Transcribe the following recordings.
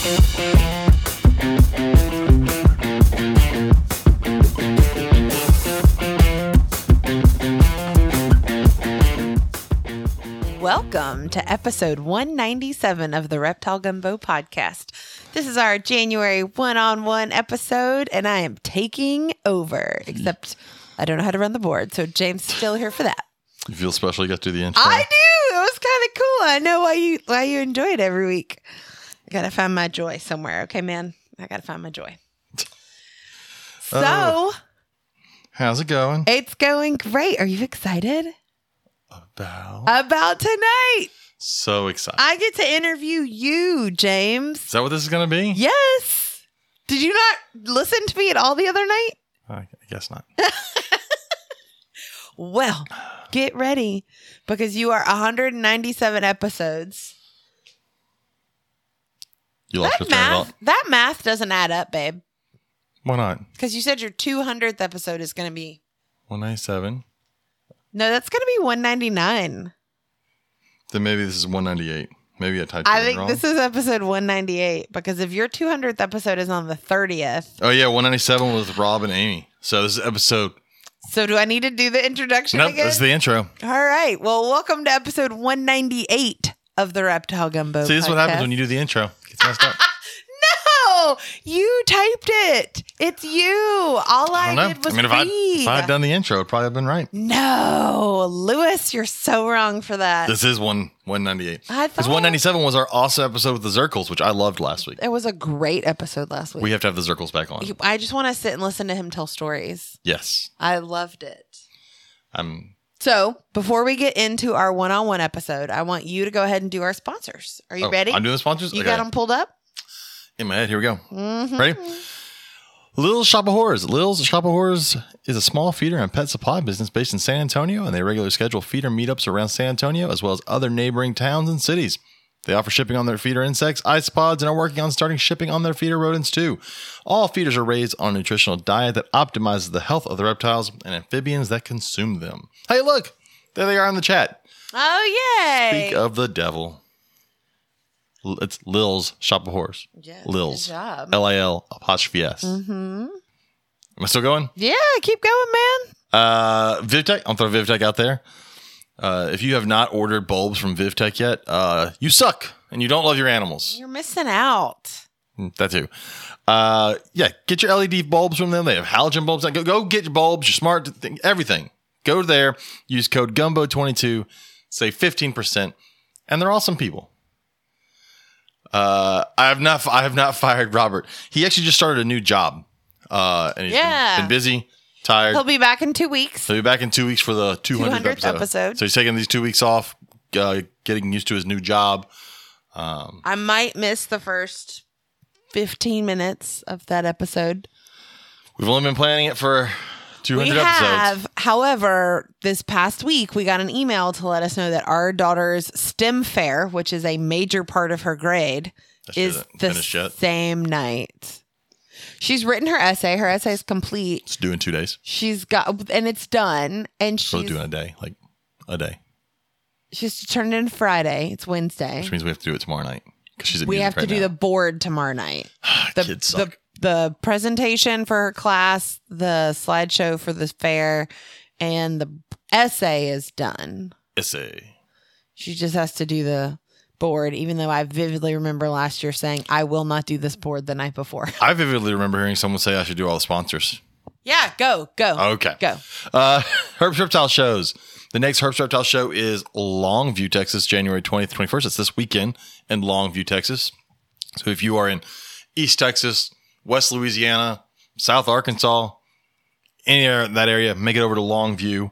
Welcome to episode 197 of the Reptile Gumbo podcast. This is our January one on one episode, and I am taking over, except I don't know how to run the board. So James is still here for that. You feel special? You got to do the intro. I do. It was kind of cool. I know why you why you enjoy it every week. I gotta find my joy somewhere. Okay, man. I gotta find my joy. Uh, so Oh. How's it going? it's going great. Are you excited About about tonight? so excited. I get to interview you, James. Is that what this is gonna be? Yes. Did you not listen to me at all the other night? I guess not. Well, get ready because you are 197 episodes. You lost That your train of math, thought. that math doesn't add up, babe. Why not? Because you said your 200th episode is going to be. One ninety seven. No, that's going to be 199. Then maybe this is one ninety eight. Maybe I typed wrong. I think wrong. this is episode 198 because if your 200th episode is on the 30th, oh yeah, one ninety seven was Rob and Amy. So this is episode. so do I need to do the introduction Nope, again? this is the intro. All right. Well, welcome to episode 198 of the Reptile Gumbo. See, this is what happens when you do the intro. Messed up. No, you typed it. It's you. All I, I did was I mean, if read. if I had done the intro, it'd probably have been right. no, Lewis, you're so wrong for that. This is one one ninety eight. I Because thought- one ninety seven was our awesome episode with the Zirkles, which I loved last week. it was a great episode last week. We have to have the Zirkles back on. I just want to sit and listen to him tell stories. Yes. I loved it. I'm So, before we get into our one-on-one episode, I want you to go ahead and do our sponsors. Are you oh, ready? I'm doing the sponsors. you Okay. got them pulled up? in my head. Here we go. Mhm. Ready? Lil's Shop of Horrors. Lil's Shop of Horrors is a small feeder and pet supply business based in San Antonio, and they regularly schedule feeder meetups around San Antonio as well as other neighboring towns and cities. They offer shipping on their feeder insects, isopods, and are working on starting shipping on their feeder rodents too. All feeders are raised on a nutritional diet that optimizes the health of the reptiles and amphibians that consume them. Hey, look! There they are in the chat. Oh, yay. Speak of the devil. L- It's Lil's Shop of Horrors. Yes, Lil's. Good job. L I L apostrophe S. hmm Am I still going? Yeah, keep going, man. Uh, Vivtech. I'll throw Vivtech out there. Uh, if you have not ordered bulbs from Vivtech yet, uh, you suck and you don't love your animals. You're missing out. Mm, That too. Uh, yeah, get your LED bulbs from them. They have halogen bulbs. Go, go get your bulbs, your smart thing, everything. Go there. Use code Gumbo22. Save fifteen percent, and they're awesome people. Uh, I have not. I have not fired Robert. He actually just started a new job. Uh, and he's been- been, busy, tired. He'll be back in two weeks. He'll be back in two weeks for the 200th, 200th episode. episode. So he's taking these two weeks off, uh, getting used to his new job. Um, I might miss the first 15 minutes of that episode. we've only been planning it for 200 we episodes. have, however, this past week we got an email to let us know that our daughter's STEM fair, which is a major part of her grade, is the yet. same night. She's written her essay. Her essay is complete. It's due in two days. She's got, and it's done. And she's doing a day, like a day, she's turned in Friday. It's Wednesday. which means we have to do it tomorrow night because she's at we have to right do now. the board tomorrow night. Ah, the, Kids the, suck. the presentation for her class, the slideshow for the fair, and the essay is done. Essay. She just has to do the board, even though I vividly remember last year saying, I will not do this board the night before. I vividly remember hearing someone say I should do all the sponsors. yeah, go, go, Okay. go. Uh, Herb's Reptile shows. The next Herb's Reptile show is Longview, Texas, January 20th, 21st. It's this weekend in Longview, Texas. So if you are in East Texas, West Louisiana, South Arkansas, any area, that area, make it over to Longview,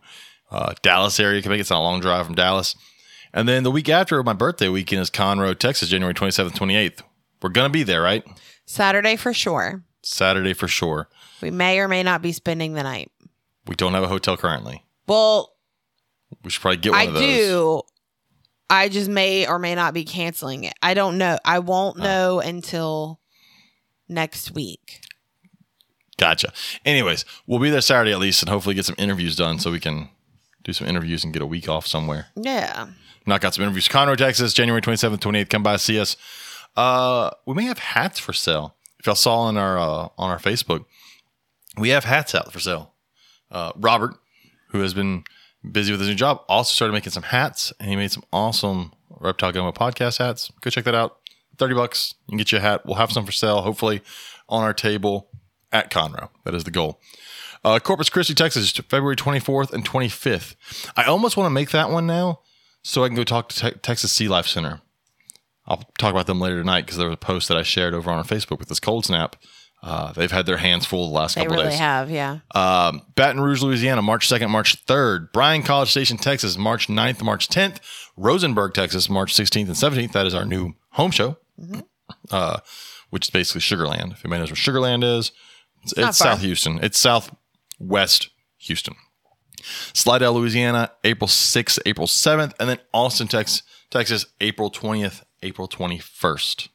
uh, Dallas area. Can make it. It's not a long drive from Dallas. And then the week after my birthday weekend is Conroe, Texas, January 27th, 28th. We're going to be there, right? Saturday for sure. Saturday for sure. We may or may not be spending the night. We don't have a hotel currently. Well, We should probably get one I of those. do. I just may or may not be canceling it. I don't know. I won't Oh. know until next week. Gotcha. Anyways, we'll be there Saturday at least and hopefully get some interviews done so we can do some interviews and get a week off somewhere. Yeah. Knock out some interviews. Conroe, Texas, January 27th, 28th. Come by, see us. Uh, we may have hats for sale. If y'all saw on our uh, on our Facebook, we have hats out for sale. Uh, Robert, who has been busy with his new job, also started making some hats, and he made some awesome Reptile Gumbo podcast hats. Go check that out. Thirty bucks, you can get you a hat. We'll have some for sale, hopefully, on our table at Conroe. That is the goal. Uh, Corpus Christi, Texas, February 24th and 25th. I almost want to make that one now so I can go talk to Te- Texas Sea Life Center. I'll talk about them later tonight because there was a post that I shared over on our Facebook with this cold snap. Uh, they've had their hands full the last They couple really days. They have, yeah. Um, Baton Rouge, Louisiana, March 2nd, March 3rd. Bryan College Station, Texas, March 9th, March 10th. Rosenberg, Texas, March 16th and 17th. That is our new home show, uh, which is basically Sugarland. If anybody knows where Sugarland is, it's, it's. South Houston. It's Southwest Houston. Slidell, Louisiana, April 6th, April 7th. And then Austin, Texas, Texas, April 20th, April 21st.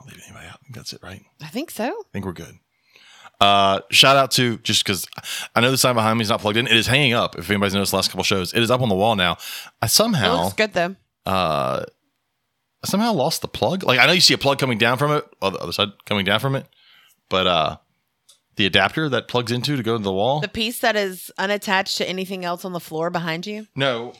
I'll leave anybody out. I think that's it, right? I think so. I think we're good. Uh, shout out to just because I know the sign behind me is not plugged in. It is hanging up. If anybody's noticed the last couple shows, it is up on the wall now. I It somehow looks good though. uh I somehow lost the plug. Like I know you see a plug coming down from it, or the other side coming down from it, but uh the adapter that plugs into to go to the wall. The piece that is unattached to anything else on the floor behind you. no,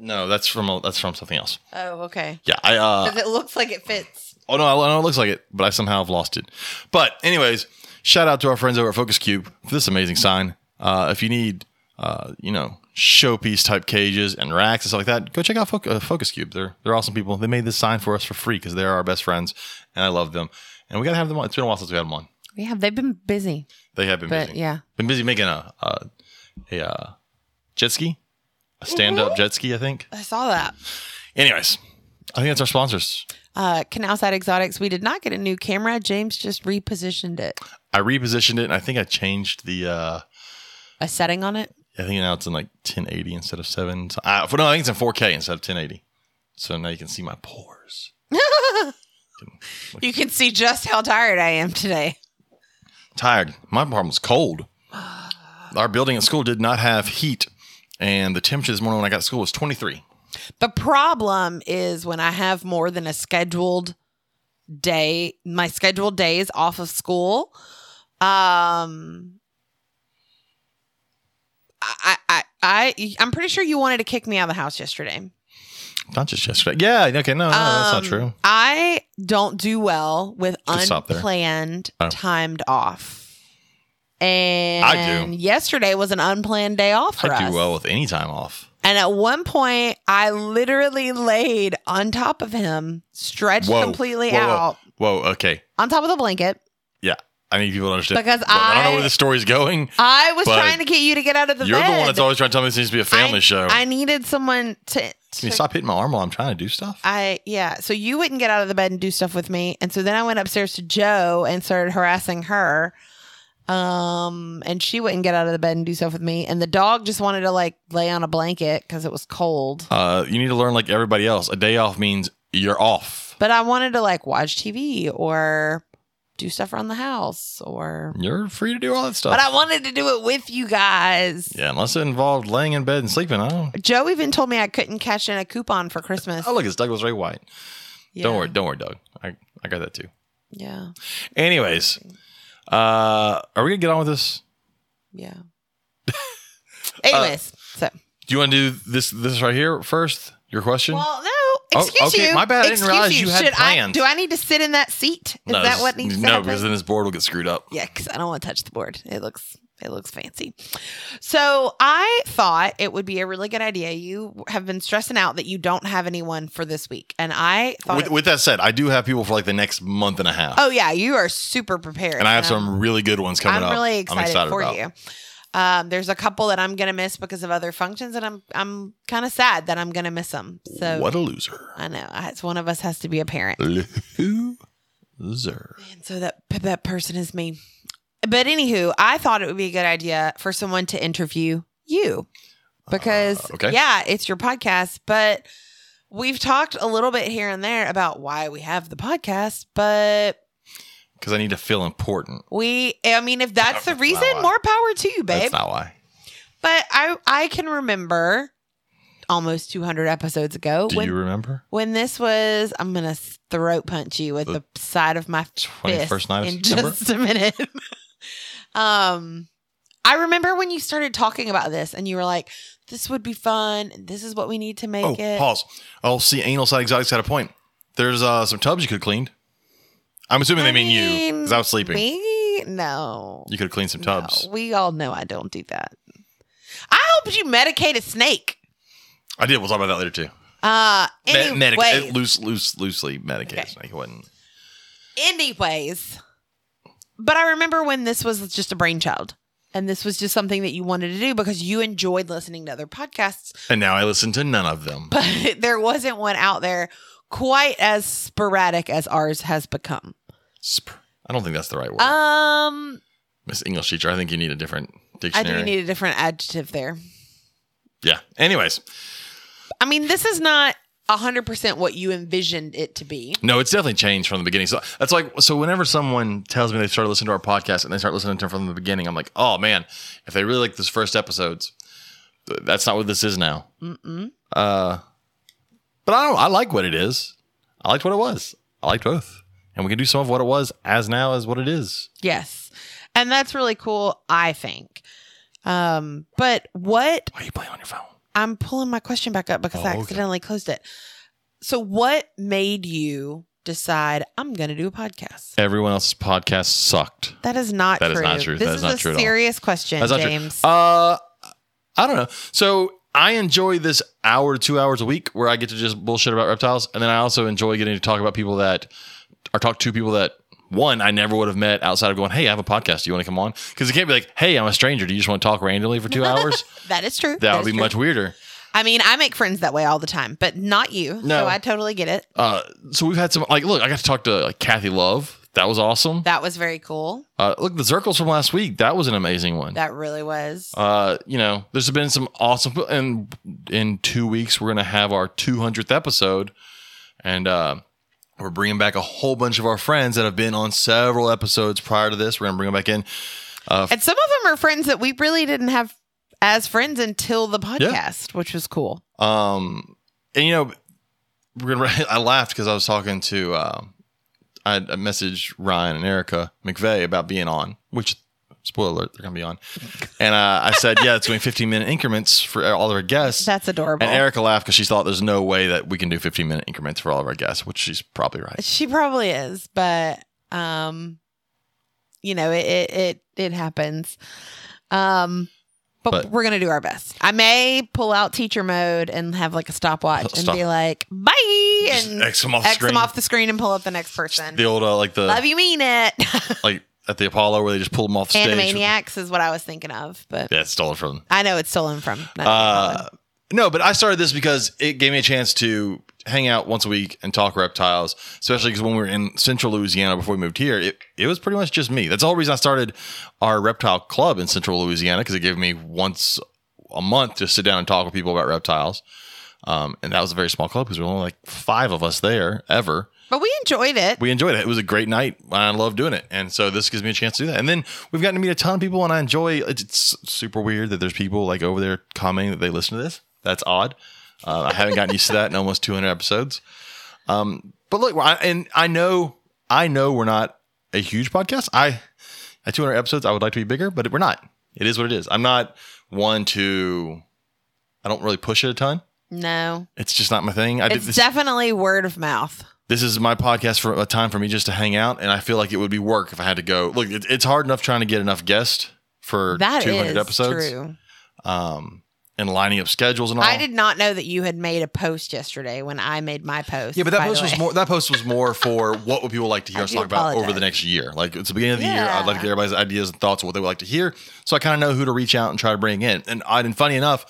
no, that's from a, that's from something else. Oh, okay. Yeah, I uh Because it looks like it fits. Oh no, I know it looks like it, but I somehow have lost it. But anyways, shout out to our friends over at Focus Cube for this amazing sign. Uh, if you need, uh, you know, showpiece type cages and racks and stuff like that, go check out Foc- uh, Focus Cube. They're they're awesome people. They made this sign for us for free because they're our best friends, and I love them. And we gotta have them on. It's been a while since we had them on. Yeah, they've been busy. They have been But busy. yeah. Been busy making a a, a uh, jet ski, a stand up jet ski. I think. I saw that. Anyways, I think that's our sponsors. Uh, Canal Side Exotics. We did not get a new camera. James just repositioned it. I repositioned it, and I think I changed the. uh A setting on it. I think now it's in like 1080 instead of seven. So, no, I think it's in 4K instead of 1080. So now you can see my pores. You can see just how tired I am today. Tired. My apartment was cold. Our building at school did not have heat, and the temperature this morning when I got to school was 23. The problem is when I have more than a scheduled day, my scheduled days off of school. Um, I, I, I, I'm pretty sure you wanted to kick me out of the house yesterday. Not just yesterday. Yeah. Okay. No, no, that's not Um, true. I don't do well with Just stop there. unplanned Oh. timed off. And I do. yesterday was an unplanned day off for I us. do well with any time off. And at one point, I literally laid on top of him, stretched completely Whoa, whoa. out Whoa. Okay. on top of the blanket. Yeah. I need people to understand. Because Look, I don't know I- where this story's going. I was But trying to get you to get out of the You're bed. the one that's always trying to tell me this needs to be a family I, show. I needed someone to. Can you stop hitting my arm while I'm trying to do stuff? I yeah. So you wouldn't get out of the bed and do stuff with me, and so then I went upstairs to Joe and started harassing her. Um, and she wouldn't get out of the bed and do stuff with me, and the dog just wanted to like lay on a blanket because it was cold. Uh, you need to learn like everybody else. A day off means you're off. But I wanted to like watch TV or do stuff around the house or. You're free to do all that stuff. But I wanted to do it with you guys. yeah, unless it involved laying in bed and sleeping. I don't. Joe even told me I couldn't cash in a coupon for Christmas. Oh, look, it's Douglas Ray White. Yeah. Don't worry, don't worry, Doug. I, I got that too. Yeah. Anyways, uh, are we gonna get on with this? Yeah. Anyways, so. Do you want to do this this right here first? Your question? Well, no. Oh, Excuse okay, you. my bad. I didn't Excuse realize you had Should I, do I need to sit in that seat? Is no, that what needs to No, happen? because then this board will get screwed up. Yeah, because I don't want to touch the board. It looks it looks fancy. So I thought it would be a really good idea. You have been stressing out that you don't have anyone for this week, and I thought. With, it- with that said, I do have people for like the next month and a half, oh yeah, you are super prepared, and I have I'm- some really good ones coming up. I'm up. really excited, for about. you. Um, there's a couple that I'm gonna miss because of other functions, and I'm I'm kind of sad that I'm gonna miss them. So What a loser! I know it's one of us has to be a parent. Loser. And so that that person is me. But anywho, I thought it would be a good idea for someone to interview you because Uh, okay. yeah, it's your podcast, but we've talked a little bit here and there about why we have the podcast, but Because I need to feel important. we I mean if that's the reason, why. more power to you, babe. That's not why. But I I can remember almost 200 episodes ago. Do when, you remember? when this was, I'm going to throat punch you with the, side of my fist 21st night of in September? just a minute. um, I remember when you started talking about this and you were like, this would be fun. This is what we need to make Oh, it. pause. Oh, see, Canal Side Exotics had a point. There's uh, some tubs you could cleaned. I'm assuming I they mean, you mean, because I was sleeping. Me? No. You could have cleaned some tubs. No, we all know I don't do that. I hope you medicate a snake. I did. We'll talk about that later too. Uh, Me- anyways, medic- uh, loose, loose, loosely medicated. Okay. Like it wasn't. anyways. But I remember when this was just a brainchild. And this was just something that you wanted to do because you enjoyed listening to other podcasts. And now I listen to none of them. But there wasn't one out there quite as sporadic as ours has become. I don't think that's the right word. Um, Miss English teacher, I think you need a different dictionary. I dictionary. do need a different adjective there. yeah. Anyways, I mean, this is not 100% what you envisioned it to be. no, it's definitely changed from the beginning. So that's like, so whenever someone tells me they started listening to our podcast and they start listening to it from the beginning, I'm like, oh man, if they really like this first episodes, that's not what this is now. Mm-mm. Uh, but I don't. I like what it is. I liked what it was. I liked both, and we can do some of what it was as now as what it is. Yes. And that's really cool, I think. Um, but what Why are you playing on your phone? I'm pulling my question back up because Oh, I okay. accidentally closed it. So, what made you decide I'm going to do a podcast? Everyone else's podcast sucked. That is not That is true. not true. This That is is not a true serious question, That's. James. Uh, I don't know. So I enjoy this hour to two hours a week where I get to just bullshit about reptiles, and then I also enjoy getting to talk about people that or talk to people that one I never would have met outside of going, "Hey, I have a podcast. Do you want to come on?" Because it can't be like, "Hey, I'm a stranger. Do you just want to talk randomly for two hours?" that is true. That would be true. much weirder. I mean, I make friends that way all the time, but not you. No. So I totally get it. Uh, so we've had some like, look, I got to talk to like Kathy Love. That was awesome. That was very cool. Uh, look, the Zirkles from last week. That was an amazing one. That really was. Uh, you know, there's been some awesome, and in two weeks we're gonna have our 200th episode, and uh, we're bringing back a whole bunch of our friends that have been on several episodes prior to this. We're gonna bring them back in. and some of them are friends that we really didn't have as friends until the podcast, which was cool. Um, and you know, we're gonna. I laughed because I was talking to. Uh, I I messaged Ryan and Erica McVeigh about being on, which spoiler alert, they're gonna be on. And uh, I said, yeah, it's going 15 minute increments for all of our guests. That's adorable. And Erica laughed because she thought there's no way that we can do 15 minute increments for all of our guests, which she's probably right. She probably is, but um, you know, it it it, it happens. Um, but, But- we're gonna do our best. I may pull out teacher mode and have like a stopwatch and be like, "Bye," and X them off the screen. them off the screen and pull up the next person. the old, uh, like the, Love you, mean it. like at the Apollo where they just pull them off the stage. Animaniacs is what I was thinking of, but Yeah, it's stolen from I know it's stolen from. Uh, no, but I started this because it gave me a chance to hang out once a week and talk reptiles, especially because when we were in central Louisiana before we moved here, it, it was pretty much just me. That's the whole reason I started our reptile club in central Louisiana because it gave me once a month to sit down and talk with people about reptiles. Um, and that was a very small club because there were only like five of us there ever. But we enjoyed it. We enjoyed it. It was a great night. I love doing it. And so this gives me a chance to do that. And then we've gotten to meet a ton of people and I enjoy it's, it's super weird that there's people like over there commenting that they listen to this. That's odd. Uh, I haven't gotten used to that in almost 200 episodes. Um, but look, I, and I know, I know we're not a huge podcast. I, at 200 episodes, I would like to be bigger, but we're not. It is what it is. I'm not one to, I don't really push it a ton. no, It's just not my thing. I did it's this definitely word of mouth. This is my podcast for a time for me just to hang out and i feel like it would be work if i had to go. Look it, it's hard enough trying to get enough guests for That 200 is episodes true. um and lining up schedules and all. that. I did not know that you had made a post yesterday when I made my post. yeah but that post was more that post was more for what would people like to hear I us talk about over the next year. Like it's the beginning of the year. I'd like to get everybody's ideas and thoughts of what they would like to hear. So i kind of know who to reach out and try to bring in. And i and funny enough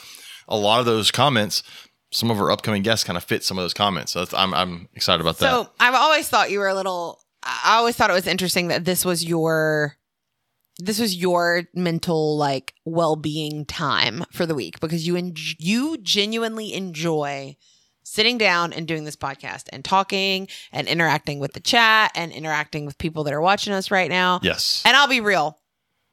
a lot of those comments some of our upcoming guests kind of fit some of those comments so I'm, I'm excited about that So I've always thought you were a little. I always thought it was interesting that this was your, this was your mental like well being time for the week because you en- you genuinely enjoy sitting down and doing this podcast and talking and interacting with the chat and interacting with people that are watching us right now. yes And I'll be real,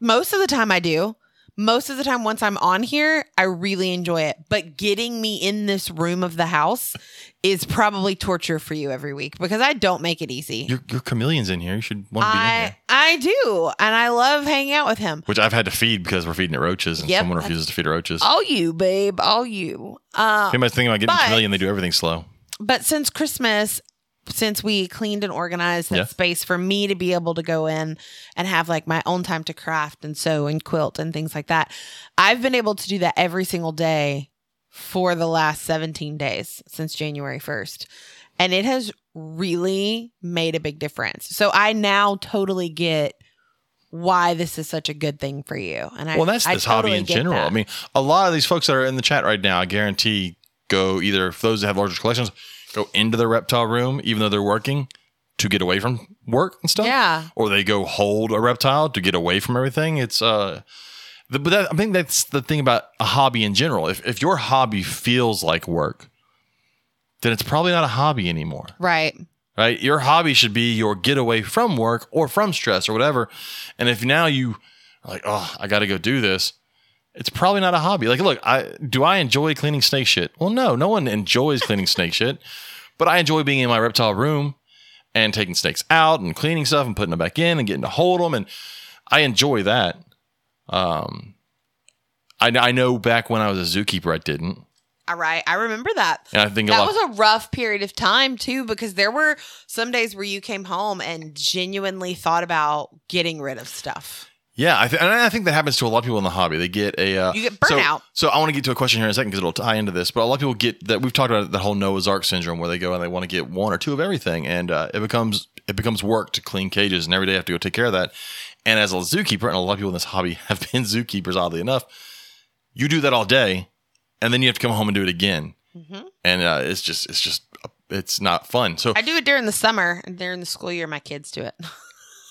most of the time I do, most of the time once I'm on here, I really enjoy it. But getting me in this room of the house is probably torture for you every week because I don't make it easy. Your, your chameleon's in here. You should want to be in here. I do, and I love hanging out with him. Which I've had to feed because we're feeding it roaches and Yep. someone refuses to feed roaches. All you, babe, all you. Uh, Anybody's thinking about getting but- a chameleon, they do everything slow. but since Christmas, since we cleaned and organized that Yeah. space for me to be able to go in and have like my own time to craft and sew and quilt and things like that, I've been able to do that every single day for the last 17 days since January 1st. And it has really made a big difference. So I now totally get why this is such a good thing for you. And I Well, that's I this totally hobby in general. that. I mean, a lot of these folks that are in the chat right now, I guarantee, go either for those that have larger collections, go into the reptile room, even though they're working, to get away from work and stuff. Yeah. Or they go hold a reptile to get away from everything. It's uh, the, but that, I think that's the thing about a hobby in general. If if your hobby feels like work, then it's probably not a hobby anymore right. right? Your hobby should be your getaway from work or from stress or whatever. And if now you are like, oh, I got to go do this, it's probably not a hobby. Like, look, I do I enjoy cleaning snake shit? Well, no, no one enjoys cleaning snake shit, but I enjoy being in my reptile room and taking snakes out and cleaning stuff and putting them back in and getting to hold them, and I enjoy that. Um, I I know back when I was a zookeeper, I didn't, All right. I remember that. and I think a That lot. was a rough period of time too, because there were some days where you came home and genuinely thought about getting rid of stuff. Yeah, I th- and I think that happens to a lot of people in the hobby. They get a uh, You get so- burnout. So, I want to get to a question here in a second because it'll tie into this. But a lot of people get that we've talked about the whole Noah's Ark syndrome, where they go and they want to get one or two of everything, and uh, it becomes it becomes work to clean cages, and every day I have to go take care of that. And as a zookeeper, and a lot of people in this hobby have been zookeepers, oddly enough, you do that all day, and then you have to come home and do it again, and uh, it's just it's just it's not fun. So I do it during the summer and during the school year. My kids do it,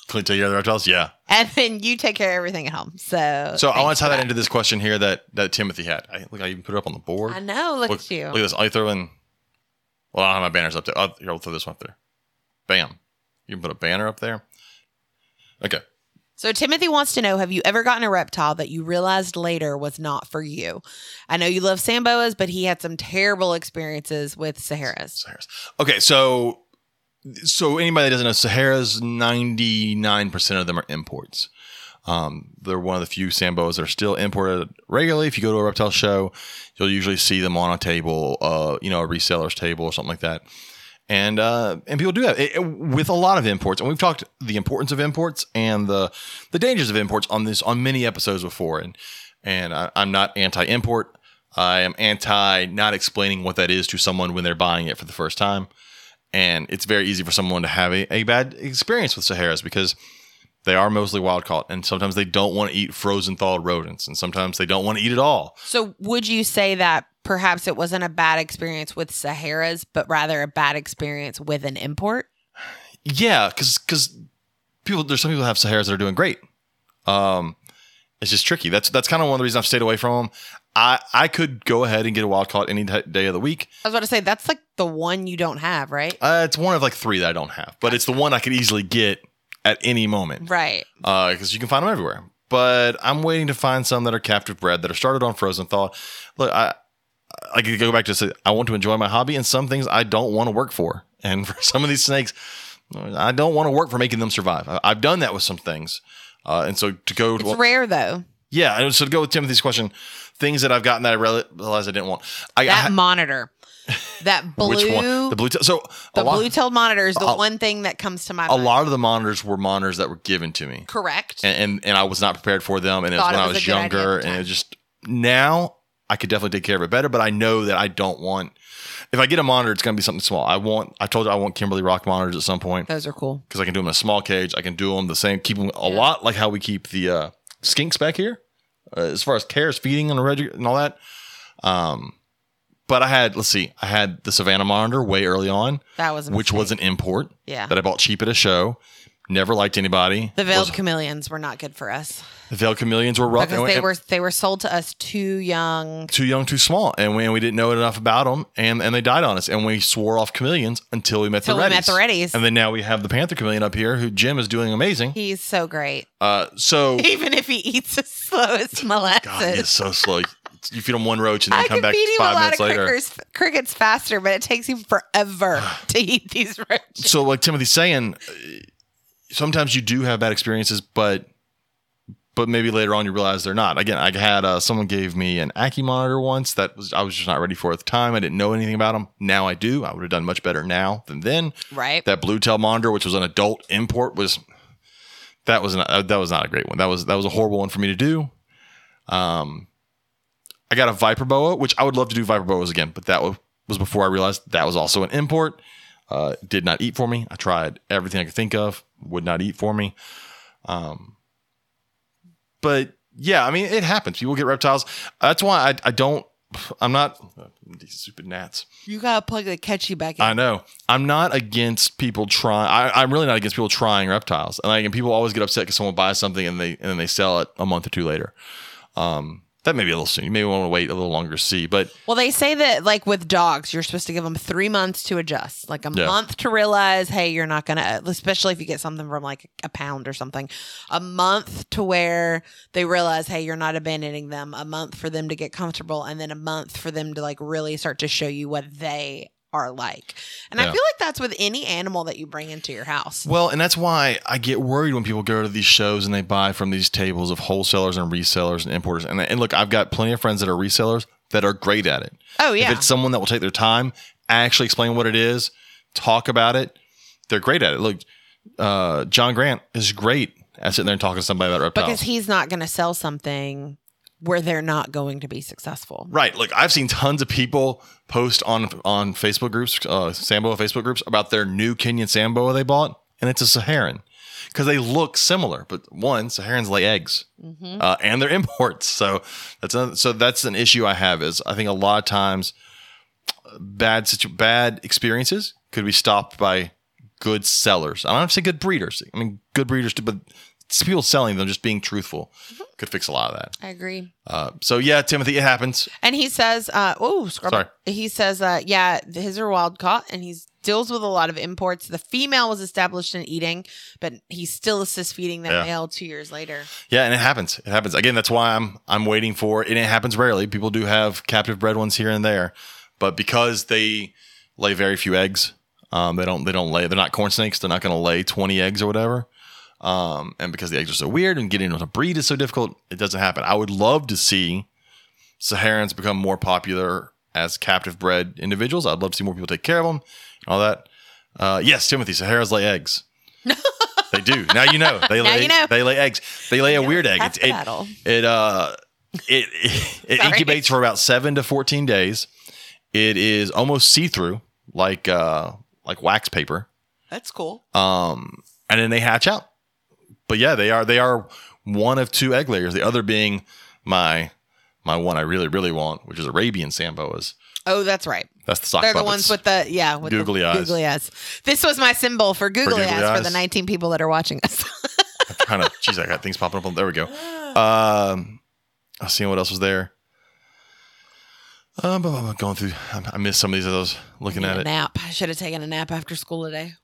clean take care of the reptiles, yeah. and then you take care of everything at home. So, So I want to tie for that into this question here that that Timothy had. I look, I even put it up on the board. I know. Look, Look, at you. look at this. I throw in. Well, I don't have my banners up there. I'll, here, I'll throw this one up there. Bam. You can put a banner up there. Okay. So Timothy wants to know: Have you ever gotten a reptile that you realized later was not for you? I know you love sand boas, but he had some terrible experiences with Saharas. Sahara's. Okay, so so anybody that doesn't know, Sahara's ninety nine percent of them are imports. Um, they're one of the few sand boas that are still imported regularly. If you go to a reptile show, you'll usually see them on a table, uh, you know, a reseller's table or something like that. And uh, and people do that it, it- with a lot of imports, and we've talked the importance of imports and the the dangers of imports on this on many episodes before. And and I, I'm not anti-import. I am anti not explaining what that is to someone when they're buying it for the first time. And it's very easy for someone to have a, a bad experience with Saharas because they are mostly wild caught, and sometimes they don't want to eat frozen thawed rodents, and sometimes they don't want to eat at all. So would you say that perhaps it wasn't a bad experience with Saharas, but rather a bad experience with an import? Yeah, because because people there's some people have Saharas that are doing great. Um, it's just tricky. That's that's kind of one of the reasons I've stayed away from them. I I could go ahead and get a wild caught any t- day of the week. I was about to say that's like the one you don't have, right? Uh, it's one of like three that I don't have, but it's the one I could easily get at any moment. Right. because you can find them everywhere. But I'm waiting to find some that are captive bred that are started on frozen thaw. Look, I I could go back to say I want to enjoy my hobby, and some things I don't want to work for. And for some of these snakes, I don't want to work for making them survive. I, I've done that with some things, uh, and so to go, It's well, rare though. yeah. And so to go with Timothy's question, things that I've gotten that I realized I didn't want. I, That I monitor. That blue which one? The blue. T- so the lot, blue tailed monitor is the a- one thing that comes to my a mind. lot of the monitors were monitors that were given to me. Correct. and, and and I was not prepared for them. And it was when it I was was a idea at younger, and it just now I could definitely take care of it better. But I know that I don't want. If I get a monitor, it's going to be something small. I want. I told you I want Kimberley Rock monitors at some point Those are cool. because I can do them in a small cage. I can do them the same, keep them a Yeah. lot like how we keep the uh, skinks back here, uh, as far as cares, feeding on the regular and all that. Um, but I had let's see, I had the Savannah monitor way early on, That was which was an import yeah. that I bought cheap at a show. Never liked anybody. The veiled Was- chameleons were not good for us the veiled chameleons were rough. because and- they were they were sold to us too young. too young, too small, and we, and we didn't know enough about them, and, and they died on us, and we swore off chameleons until we met Till the we met the Reddies. and then now we have the panther chameleon up here, who Jim is doing amazing. He's so great, Uh, so even if he eats as slow as molasses. God, he's so slow. You feed him one roach, and then I come back feed him a five lot minutes of later. crickets, crickets faster, but it takes him forever to eat these roaches. So, like Timothy's saying, uh, sometimes you do have bad experiences, but but maybe later on you realize they're not. Again, I had uh, someone gave me an Ackie monitor once that was I was just not ready for at the time. I didn't know anything about them. Now I do. I would have done much better now than then. Right. That Blue Tail monitor, which was an adult import, was that was not uh, that was not a great one. That was that was a horrible one for me to do. Um, I got a Viper Boa, which I would love to do Viper Boas again, but that was, was before I realized that was also an import. Uh, did not eat for me. I tried everything I could think of, would not eat for me. Um, but yeah, I mean, it happens. People get reptiles. That's why I, I don't. I'm not these stupid gnats. You gotta plug the catchy back in. I know. I'm not against people trying. I, I'm really not against people trying reptiles. And like, and people always get upset because someone buys something and they and then they sell it a month or two later. Um, that may be a little soon. You may want to wait a little longer to see. But Well, they say that like with dogs, you're supposed to give them three months to adjust, like a Yeah. month to realize, hey, you're not gonna, especially if you get something from like a pound or something, a month to where they realize, hey, you're not abandoning them, a month for them to get comfortable, and then a month for them to like really start to show you what they are like. And I feel like that's with any animal that you bring into your house. well, and that's why I get worried when people go to these shows and they buy from these tables of wholesalers and resellers and importers. And, and look, I've got plenty of friends that are resellers that are great at it. Oh yeah, If it's someone that will take their time, actually explain what it is, talk about it, they're great at it. Look, uh, John Grant is great at sitting there and talking to somebody about reptiles. because he's not going to sell something where they're not going to be successful. Right. Look, I've seen tons of people post on on Facebook groups, uh, sand boa Facebook groups about their new Kenyan sand boa they bought, and it's a Saharan because they look similar. But one, Saharans lay eggs, uh, and they're imports. So that's a, so that's an issue I have. Is I think a lot of times uh, bad situ- bad experiences could be stopped by good sellers. I don't have to say good breeders. I mean good breeders, but people selling them just being truthful could fix a lot of that. I agree. Uh, so yeah, Timothy, it happens. And he says, uh, oh, scrub Sorry. He says, uh, yeah, his are wild caught and he deals with a lot of imports. The female was established in eating, but he still assists feeding that Yeah. male two years later. Yeah, and it happens. It happens again. That's why I'm I'm waiting for, and it happens rarely. People do have captive bred ones here and there, but because they lay very few eggs, um, they don't they don't lay. They're not corn snakes. They're not going to lay 20 eggs or whatever. Um, and because the eggs are so weird and getting a breed is so difficult, it doesn't happen. I would love to see Saharans become more popular as captive bred individuals. I'd love to see more people take care of them and all that. Uh, yes, Timothy, Saharas lay eggs. they do. Now you know. They Now lay you know. they lay eggs. They lay a weird egg. It's, it, it uh it it, it incubates for about 7 to 14 days. It is almost see-through like uh like wax paper. That's cool. Um and then they hatch out. But yeah, they are they are one of two egg layers. The other being my my one I really really want, which is Arabian sand boas. Oh, that's right. That's the sock They're the ones with the, yeah, with Googly the eyes. googly eyes. This was my symbol for googly, googly eyes, for the 19 people that are watching us. kind of jeez, I got things popping up on there we go. Um I was seeing what else was there. Um, blah, blah, going through, I I missed some of these as I was looking at a it. nap. I should have taken a nap after school today.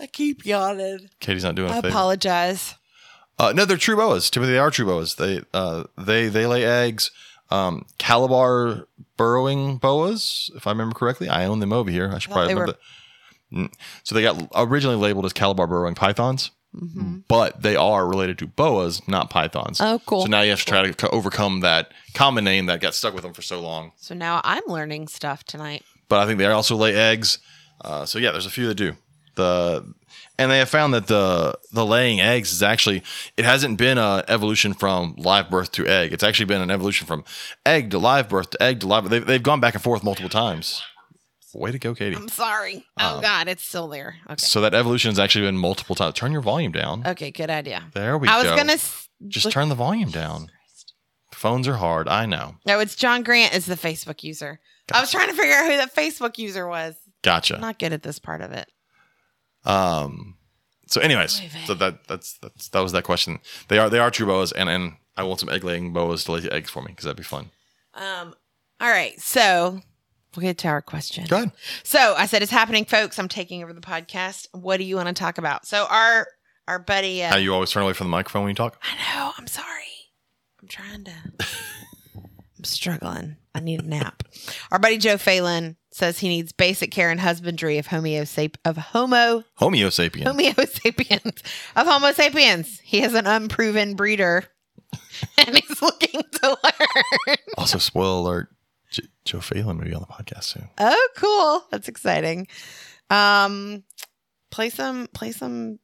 I keep yawning. Katie's not doing I a favor. apologize. Uh, no, they're true boas. Typically, they are true boas. They uh, they they lay eggs. Um, Calabar burrowing boas, if I remember correctly. I own them over here. I should thought probably they remember that. Mm. So they got originally labeled as Calabar burrowing pythons, hmm but they are related to boas, not pythons. Oh, cool. So now you have to try to overcome that common name that got stuck with them for so long. So now I'm learning stuff tonight. But I think they also lay eggs. Uh, so yeah, there's a few that do. The and they have found that the the laying eggs is actually it hasn't been a evolution from live birth to egg. It's actually been an evolution from egg to live birth to egg to live. They've, they've gone back and forth multiple times. Way to go, Katie. I'm sorry. Oh Um, God, it's still there. Okay. So that evolution has actually been multiple times. Turn your volume down. Okay, good idea. There we go I was gonna s- Just look- turn the volume down. Phones are hard. I know. No, it's John Grant is the Facebook user. I was trying to figure out who that Facebook user was. Gotcha. I'm not good at this part of it. Um, So, anyways, so that that's that's that was that question. They are they are true boas, and and I want some egg laying boas to lay the eggs for me because that'd be fun. Um, all right. So we'll get to our question. Go ahead. So I said, it's happening, folks. I'm taking over the podcast. What do you want to talk about? So our, our buddy, uh, How you always turn away from the microphone when you talk? I know. I'm sorry. I'm trying to. I'm struggling. I need a nap. Our buddy Joe Phelan says he needs basic care and husbandry of Homo of Homo Homeo sapien. Homo sapiens of Homo sapiens. He is an unproven breeder, and he's looking to learn. also, spoiler alert: J- Joe Phelan will be on the podcast soon. Oh, cool! That's exciting. Um, play some, play some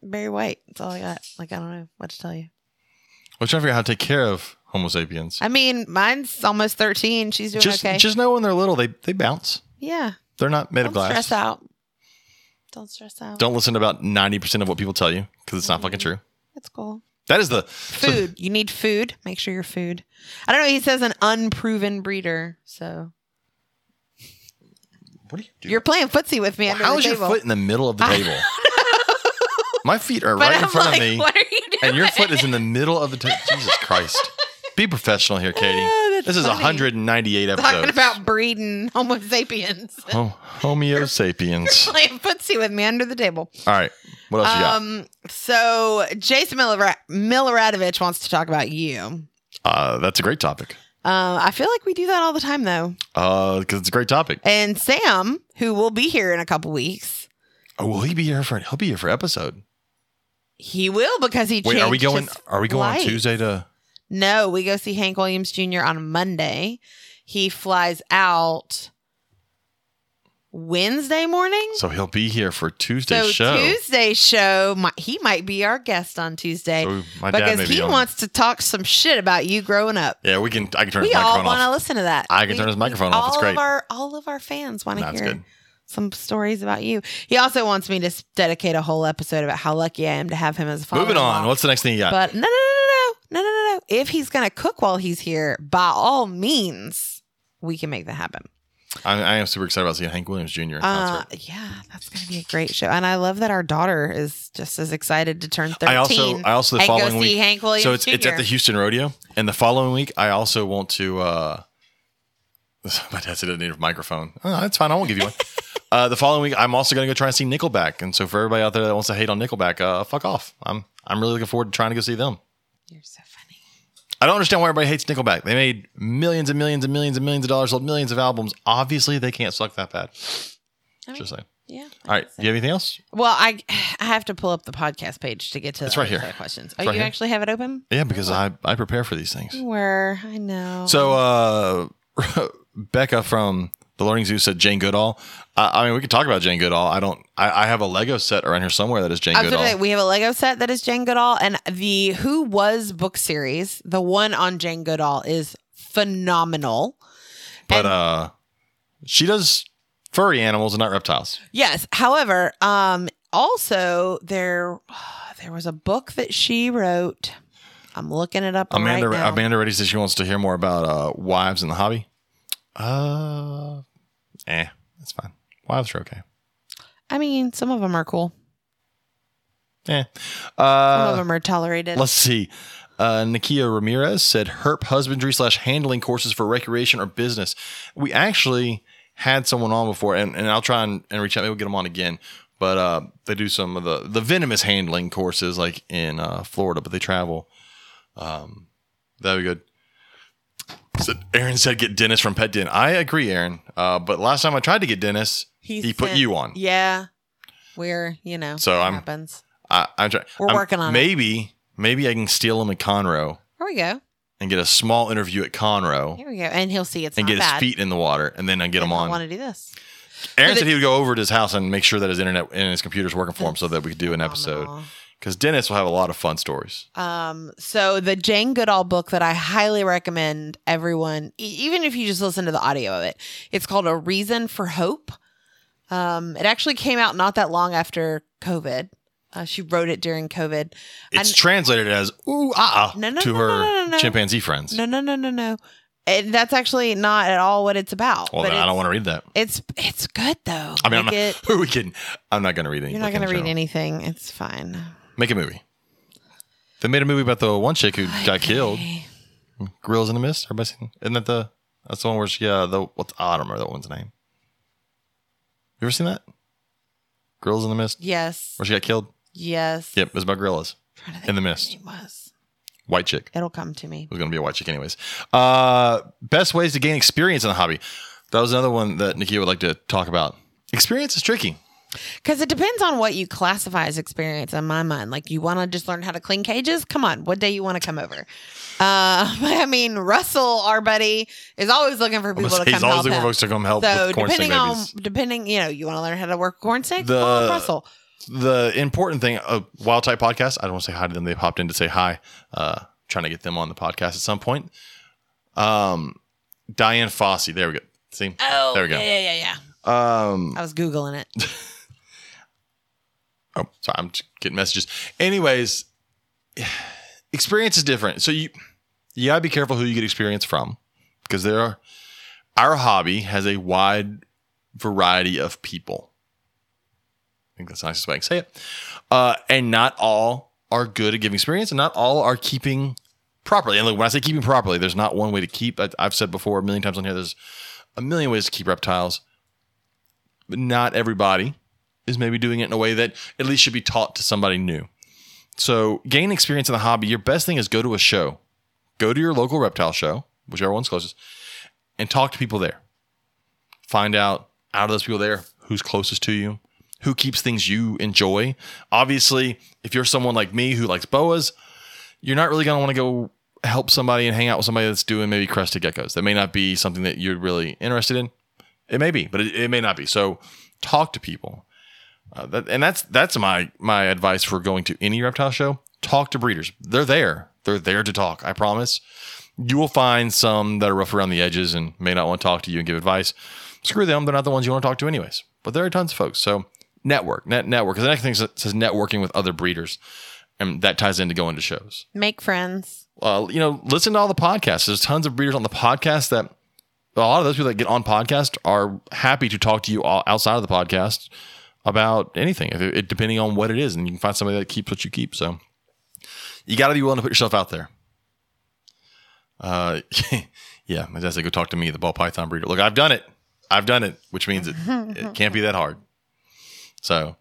Barry White. That's all I got. Like I don't know what to tell you. To figure out how to take care of Homo sapiens. I mean, mine's almost thirteen. She's doing just okay. just know when they're little, they they bounce. yeah. They're not made of glass. Don't of glass. stress out. Don't stress out. Don't listen to about ninety percent of what people tell you because it's not fucking mm-hmm. true. It's cool. That is the Food. you need food. Make sure your food. I don't know. He says an unproven breeder. So What are you doing? you're playing footsie with me under How the is your foot in the middle of the table? My feet are but right in I'm front like, of me, what are you doing? and your foot is in the middle of the table. Jesus Christ! Be professional here, Katie. That's this is funny. 198 episodes. talking about breeding Homo sapiens. oh, Homeo sapiens. playing footsie with me under the table. All right, what else you got? Um, so Jason Miloradovich wants to talk about you. Uh, that's a great topic. Uh, I feel like we do that all the time though. Uh, because it's a great topic. And Sam, who will be here in a couple weeks, Oh, will he be here for? He'll be here for episode. he will because he Wait, are we going? Are we going on. Tuesday to? No, we go see Hank Williams Jr. on Monday. He flies out Wednesday morning. So he'll be here for Tuesday's So show. Tuesday's show, he might be our guest on Tuesday So because be he on. wants to talk some shit about you growing up. Yeah, we can. I can turn We his all microphone want to listen to that. I can We- turn his microphone off. It's great. Of our, all of our fans want to hear good. some stories about you. He also wants me to dedicate a whole episode about how lucky I am to have him as a father. Moving on. What's the next thing you got? But no, no, no, no, no, no, no. If he's gonna cook while he's here, by all means, we can make that happen. I, I am super excited about seeing Hank Williams Jr. in Uh, concert. yeah, that's gonna be a great show, and I love that our daughter is just as excited to turn thirteen. I also, I also the following see week. Hank Williams so it's it's at the Houston Rodeo, and the following week I also want to. uh My dad said I need a microphone. Oh, that's fine. I won't give you one. uh, the following week, I'm also going to go try and see Nickelback. And so for everybody out there that wants to hate on Nickelback, uh, fuck off. I'm I'm really looking forward to trying to go see them. You're so funny. I don't understand why everybody hates Nickelback. They made millions and millions and millions and millions of dollars, sold millions of albums. Obviously, they can't suck that bad. I mean, Just saying. yeah. All right. Do you have anything else? Well, I I have to pull up the podcast page to get to It's the right here. questions. Oh, It's you here. actually have it open? Yeah, because I, I prepare for these things. Where I know. So, uh, Becca from the Learning Zoo said Jane Goodall. Uh, I mean, we could talk about Jane Goodall. I don't. I, I have a Lego set around here somewhere that is Jane Goodall. say, we have a Lego set that is Jane Goodall, and the Who Was book series, the one on Jane Goodall, is phenomenal. but and- uh, she does furry animals and not reptiles. Yes. However, um, also there there was a book that she wrote. I'm looking it up Amanda right now. Amanda Reddy says she wants to hear more about uh, wives in the hobby. Uh, eh, that's fine. Wives are okay. I mean, some of them are cool. Eh. Uh, some of Uh, them are tolerated. let's see. Uh, Nakia Ramirez said herp husbandry slash handling courses for recreation or business. We actually had someone on before, and, and I'll try and, and reach out. Maybe we'll get them on again. But uh, they do some of the the venomous handling courses, like in uh, Florida, but they travel. Um, that'd be good. So Aaron said get Dennis from Pet Den. I agree, Aaron. Uh, but last time I tried to get Dennis, he put sent- you on. Yeah. we're you know, So I'm- happens. I, I'm trying. We're I'm- working on it. maybe, Maybe I can steal him at Conroe Here we go. and get a small interview at Conroe Here we go. And he'll see it's and get bad. his feet in the water, and then I get him on. I want to do this. Aaron But said it- he would go over to his house and make sure that his internet and his computer's working for him, so that we could do an episode. Because Dennis will have a lot of fun stories. Um, so the Jane Goodall book that I highly recommend everyone, e- even if you just listen to the audio of it, it's called A Reason for Hope. Um, it actually came out not that long after COVID. Uh, she wrote it during COVID. It's And- translated as "ooh ah ah" No, no, to no, her no, no, no. chimpanzee friends. No, no, no, no, no. it, that's actually not at all what it's about. Well, I don't want to read that. It's it's good though. I mean, I'm Like not, it- who are we kidding? I'm not going to read anything. you're not going to read anything. It's fine. Make a movie. They made a movie about the one chick who got killed. Grills in the Mist. Everybody seen? Isn't that the? That's the one where she. Uh, the what's? I don't remember that one's name. You ever seen that? Grills in the Mist, Yes. where she got killed. Yes. Yep, it was about gorillas Trying to think in the mist. name was. White chick. It'll come to me. It was going to be a white chick, anyways. Uh, best ways to gain experience in the hobby. That was another one that Nikki would like to talk about. Experience is tricky. Because it depends on what you classify as experience in my mind. Like, you want to just learn how to clean cages? Come on. What day you want to come over? Uh, I mean, Russell, our buddy, is always looking for people to come. He's always help looking for him. folks to come help So with corn depending on, babies. depending, you know, you want to learn how to work corn snake? The- Call Russell. the important thing, uh, Wild Type Podcast. I don't want to say hi to them. They popped in to say hi. Uh, trying to get them on the podcast at some point. Um, Dian Fossey. There we go. See, Oh, there we go. Yeah, yeah, yeah, yeah. Um, I was Googling it. oh, sorry, I'm getting messages. Anyways, experience is different. So you you gotta be careful who you get experience from because there are our hobby has a wide variety of people. I think that's the nicest way I can say it. Uh, and not all are good at giving experience, and not all are keeping properly. And look, when I say keeping properly, there's not one way to keep. I, I've said before a million times on here. There's a million ways to keep reptiles, but not everybody is maybe doing it in a way that at least should be taught to somebody new. So, gain experience in the hobby. Your best thing is go to a show, go to your local reptile show, whichever one's closest, and talk to people there. Find out out of those people there who's closest to you, who keeps things you enjoy. Obviously, if you're someone like me who likes boas, you're not really going to want to go help somebody and hang out with somebody that's doing maybe crested geckos. That may not be something that you're really interested in. It may be, but it, it may not be. So, talk to people. Uh, that, and that's that's my my advice for going to any reptile show. Talk to breeders. They're there. They're there to talk. I promise. You will find some that are rough around the edges and may not want to talk to you and give advice. Screw them. They're not the ones you want to talk to anyways. But there are tons of folks. So network, net network. Because the next thing says says networking with other breeders, and that ties into going to shows. Make friends. Uh, you know, listen to all the podcasts. There's tons of breeders on the podcast that a lot of those people that get on podcast are happy to talk to you outside of the podcast about anything, it- depending on what it is, and you can find somebody that keeps what you keep. So you got to be willing to put yourself out there. Uh, yeah, my dad said, "Go talk to me, the ball python breeder." Look, I've done it. I've done it, which means it, it can't be that hard. So,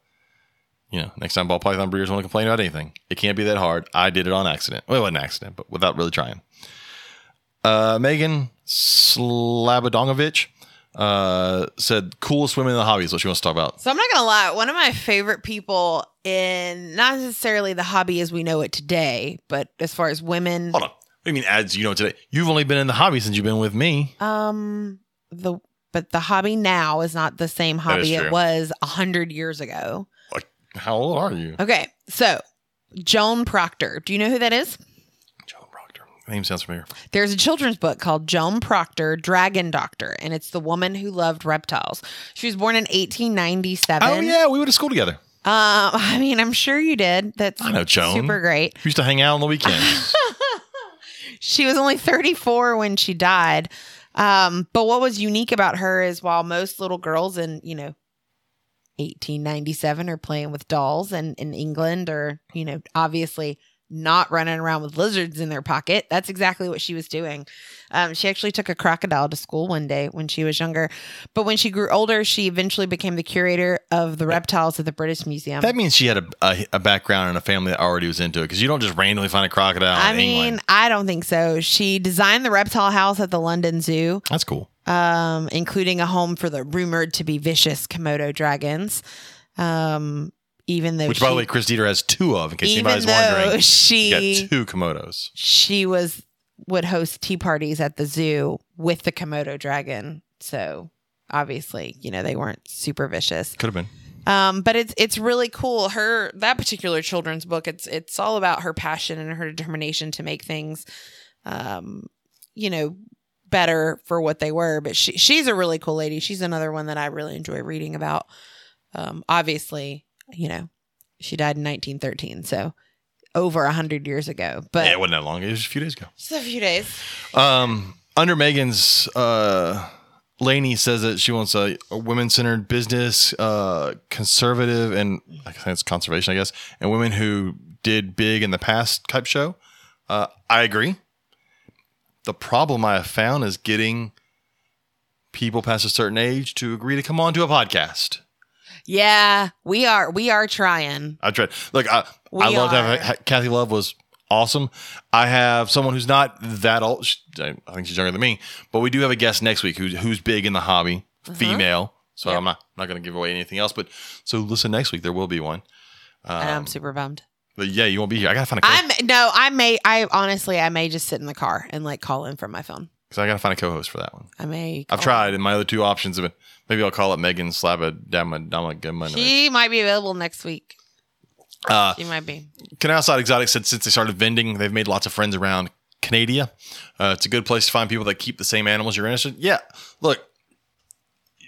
you know, next time ball python breeders want to complain about anything, it can't be that hard. I did it on accident. Well, it wasn't an accident, but without really trying. Uh, Megan Slabodongovich uh, said, "Coolest women in the hobby is what she wants to talk about." So I'm not gonna lie, one of my favorite people in not necessarily the hobby as we know it today, but as far as women, Hold on. What do you mean, as you know today? You've only been in the hobby since you've been with me. um, the but the hobby now is not the same hobby it was a hundred years ago. Like, how old are you? Okay, so Joan Procter, do you know who that is? Name sounds familiar. There's a children's book called Joan Procter, Dragon Doctor, and it's the woman who loved reptiles. She was born in 1897. Oh yeah, we went to school together. Um, I mean, I'm sure you did. That's I know Joan. super great. We used to hang out on the weekends. She was only 34 when she died. Um, but what was unique about her is while most little girls in, you know, 1897 are playing with dolls and in England or, you know, obviously not running around with lizards in their pocket. That's exactly what she was doing. Um, she actually took a crocodile to school one day when she was younger. But when she grew older, she eventually became the curator of the reptiles at the British Museum. that means she had a, a, a background in a family that already was into it because you don't just randomly find a crocodile I mean, England. I don't think so. She designed the reptile house at the London Zoo. That's cool. um, including a home for the rumored to be vicious Komodo dragons. Um, even though Which, she, by the way, Chris Dieter has two of. In case even anybody's though wondering, she got two komodos. she was would host tea parties at the zoo with the Komodo dragon. So obviously, you know, they weren't super vicious. Could have been. Um, but it's it's really cool. Her that particular children's book, it's it's all about her passion and her determination to make things um, you know, better for what they were. But she she's a really cool lady. She's another one that I really enjoy reading about. Um, obviously, you know, she died in 1913, so over a hundred years ago. But yeah, it wasn't that long. It was just a few days ago. just a few days. Um, under Megan's, uh, Lainey says that she wants a, a women centered business, uh, conservative, and I think it's conservation, I guess, and women who did big in the past type show. Uh, I agree. The problem I have found is getting people past a certain age to agree to come on to a podcast. Yeah, we are we are trying. I tried. Look, I, We I love to have. Kathy Love was awesome. I have someone who's not that old. she- I think she's younger than me, but we do have a guest next week who's who's big in the hobby, female. So Uh-huh. Yep. I'm not not going to give away anything else. But so listen next week. There will be one. Um, I'm super bummed. but yeah, you won't be here. I gotta find a co- I'm no, I may I honestly I may just sit in the car and like call in from my phone. Because I gotta find a co-host for that one. I may I've tried, and my other two options have been maybe I'll call it Megan Slabba Dama Dama Gama. She might be available next week. Uh, She might be. Canal Side Exotic said since they started vending, they've made lots of friends around Canada. Uh, it's a good place to find people that keep the same animals you're interested. Yeah, look,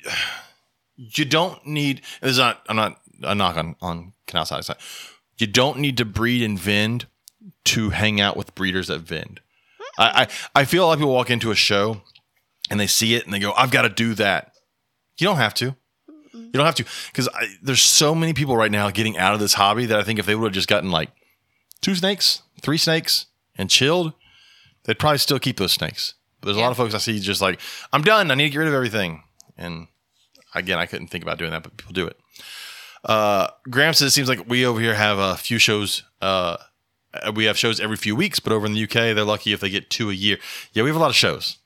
you don't need. This is not. I'm not a knock on on Canal Side Exotic. You don't need to breed and vend to hang out with breeders that vend. I, I I feel a lot of people walk into a show and they see it and they go, "I've got to do that." You don't have to. You don't have to because there's so many people right now getting out of this hobby that I think if they would have just gotten like two snakes, three snakes, and chilled, they'd probably still keep those snakes. But there's a lot of folks I see just like, I'm done. I need to get rid of everything. And again, I couldn't think about doing that, but people do it. Uh, Graham says it seems like we over here have a few shows. Uh, we have shows every few weeks, but over in the UK, they're lucky if they get two a year. Yeah, we have a lot of shows.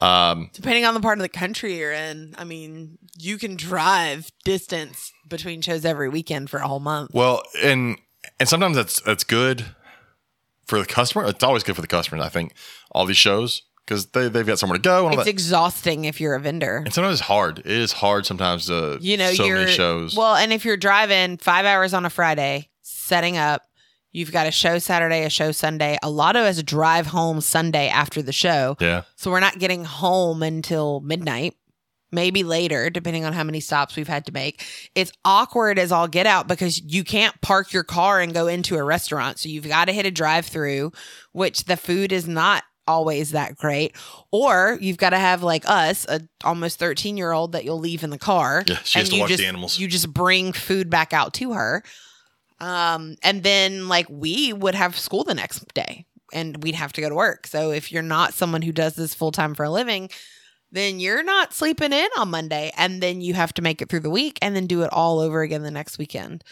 Um, Depending on the part of the country you're in, I mean, you can drive distance between shows every weekend for a whole month. Well, and and sometimes that's that's good for the customer. It's always good for the customers. I think all these shows because they they've got somewhere to go. And, It's exhausting if you're a vendor. and sometimes it's hard. It is hard sometimes to You know, so you're many shows. well, and if you're driving five hours on a Friday, setting up, you've got a show Saturday, a show Sunday. A lot of us drive home Sunday after the show. yeah, So we're not getting home until midnight, maybe later, depending on how many stops we've had to make. It's awkward as all get out because you can't park your car and go into a restaurant. So you've got to hit a drive through, which the food is not always that great. Or you've got to have like us, a almost 13 year old that you'll leave in the car. Yeah, she has to you watch the animals. You just bring food back out to her. Um, and then like we would have school the next day and we'd have to go to work. So if you're not someone who does this full time for a living, then you're not sleeping in on Monday and then you have to make it through the week and then do it all over again the next weekend.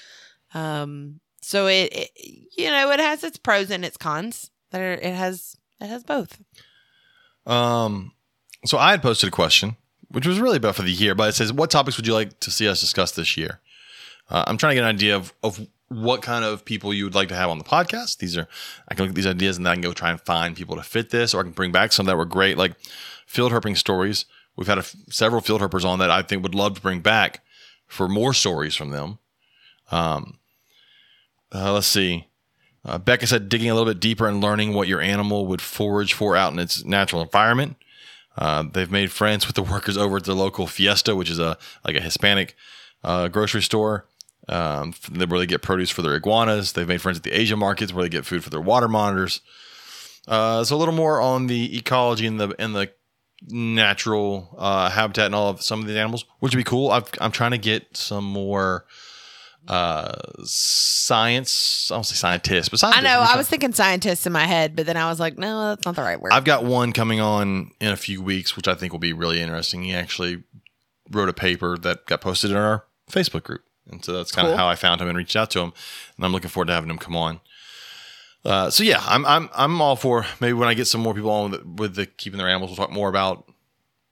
Um, so it, it you know, it has its pros and its cons. There it has it has both. Um, so I had posted a question, which was really about for the year, but it says, "What topics would you like to see us discuss this year?" Uh, I'm trying to get an idea of of what kind of people you would like to have on the podcast. These are I can look at these ideas and then I can go try and find people to fit this, or I can bring back some that were great, like field herping stories. We've had a several field herpers on that I think would love to bring back for more stories from them. Um, uh, let's see. Uh, Becca said digging a little bit deeper and learning what your animal would forage for out in its natural environment. Uh, they've made friends with the workers over at the local Fiesta, which is a like a Hispanic uh, grocery store. Um, where they get produce for their iguanas. They've made friends at the Asian markets where they get food for their water monitors. Uh, so a little more on the ecology and the and the natural uh, habitat and all of some of these animals, which would be cool. I've, I'm trying to get some more uh, science. I don't say scientists, but I know I was thinking scientists in my head, but then I was like, no, that's not the right word. I've got one coming on in a few weeks, which I think will be really interesting. He actually wrote a paper that got posted in our Facebook group. And so that's kind Cool. of how I found him and reached out to him. And I'm looking forward to having him come on. Uh, so yeah, I'm I'm I'm all for maybe when I get some more people on with the, with the keeping their animals, we'll talk more about.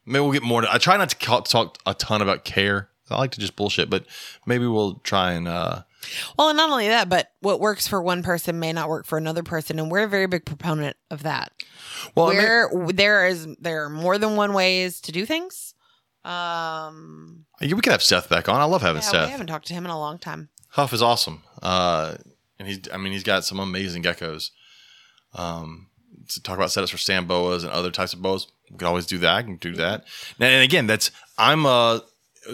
Maybe we'll get more. To, I try not to talk a ton about care. I like to just bullshit, but maybe we'll try and. uh Well, and not only that, but what works for one person may not work for another person, and we're a very big proponent of that. Well, I mean- there is there are more than one ways to do things. Um, we could have Seth back on. I love having yeah, Seth. we haven't talked to him in a long time. Huff is awesome. Uh, and he's, I mean, he's got some amazing geckos. Um, to talk about setups for sand boas and other types of boas, we could always do that. I can do that. And, and again, that's, I'm a,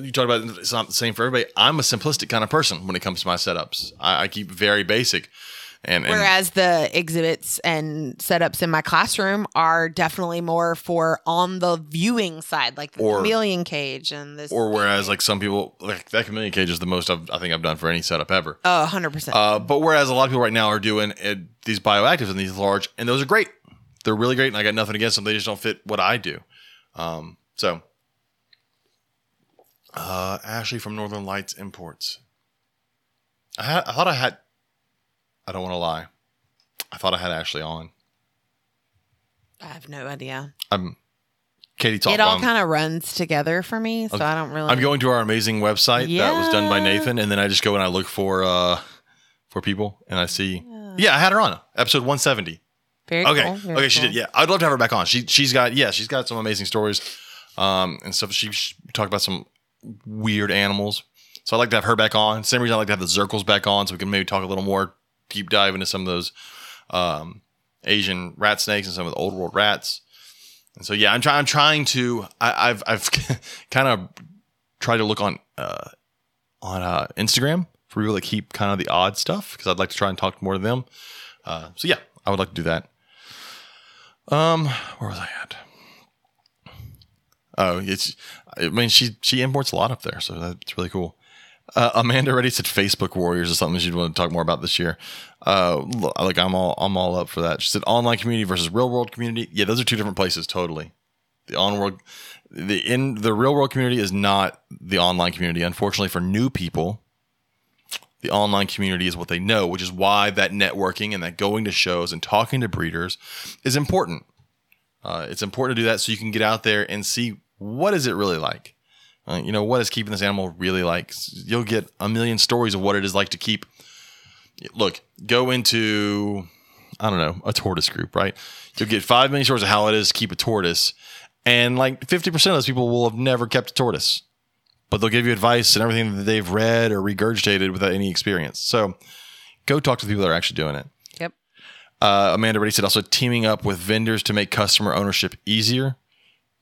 you talk about it's not the same for everybody. I'm a simplistic kind of person when it comes to my setups. I, I keep very basic. And, and Whereas the exhibits and setups in my classroom are definitely more for on the viewing side, like the Or- chameleon cage and this. or whereas like some people like that chameleon cage is the most I've, I think I've done for any setup ever. oh, 100%. Uh, but whereas a lot of people right now are doing uh, these bioactives and these large, and those are great. They're really great, and I got nothing against them. They just don't fit what I do. Um, so, uh, Ashley from Northern Lights Imports. I, had, I thought I had. I don't want to lie. I thought I had Ashley on. I have no idea. I'm Katie talked. it all kind of runs together for me, so. I don't really. I'm going to our amazing website that was done by Nathan, and then I just go and I look for uh for people, and I see. Yeah. Yeah, I had her on episode 170. Very Okay. cool, very okay, she did. Yeah, I'd love to have her back on. She she's got yeah, she's got some amazing stories, um, and stuff. She, she talked about some weird animals. So I'd like to have her back on. Same reason I'd like to have the Zirkles back on, so we can maybe talk a little more deep dive into some of those um, Asian rat snakes and some of the old world rats. And so yeah, I'm trying. I'm trying to. I, I've I've kind of tried to look on uh, on uh, Instagram for people that keep kind of the odd stuff because I'd like to try and talk more to them. Uh, so yeah, I would like to do that. Um, where was I at? Oh, it's. I mean, she she imports a lot up there, so that's really cool. Uh, Amanda already said Facebook Warriors is something she'd want to talk more about this year. Uh, like I'm all I'm all up for that. She said online community versus real world community. Yeah, those are two different places totally. The on world, the in the real world community is not the online community. Unfortunately, for new people, the online community is what they know, which is why that networking and that going to shows and talking to breeders is important. Uh, it's important to do that so you can get out there and see what is it really like. Uh, you know, what is keeping this animal really like? You'll get a million stories of what it is like to keep. Look, go into, I don't know, a tortoise group, right? You'll get five million stories of how it is to keep a tortoise. And like 50% of those people will have never kept a tortoise, but they'll give you advice and everything that they've read or regurgitated without any experience. So go talk to the people that are actually doing it. Yep. Uh, Amanda already said also teaming up with vendors to make customer ownership easier.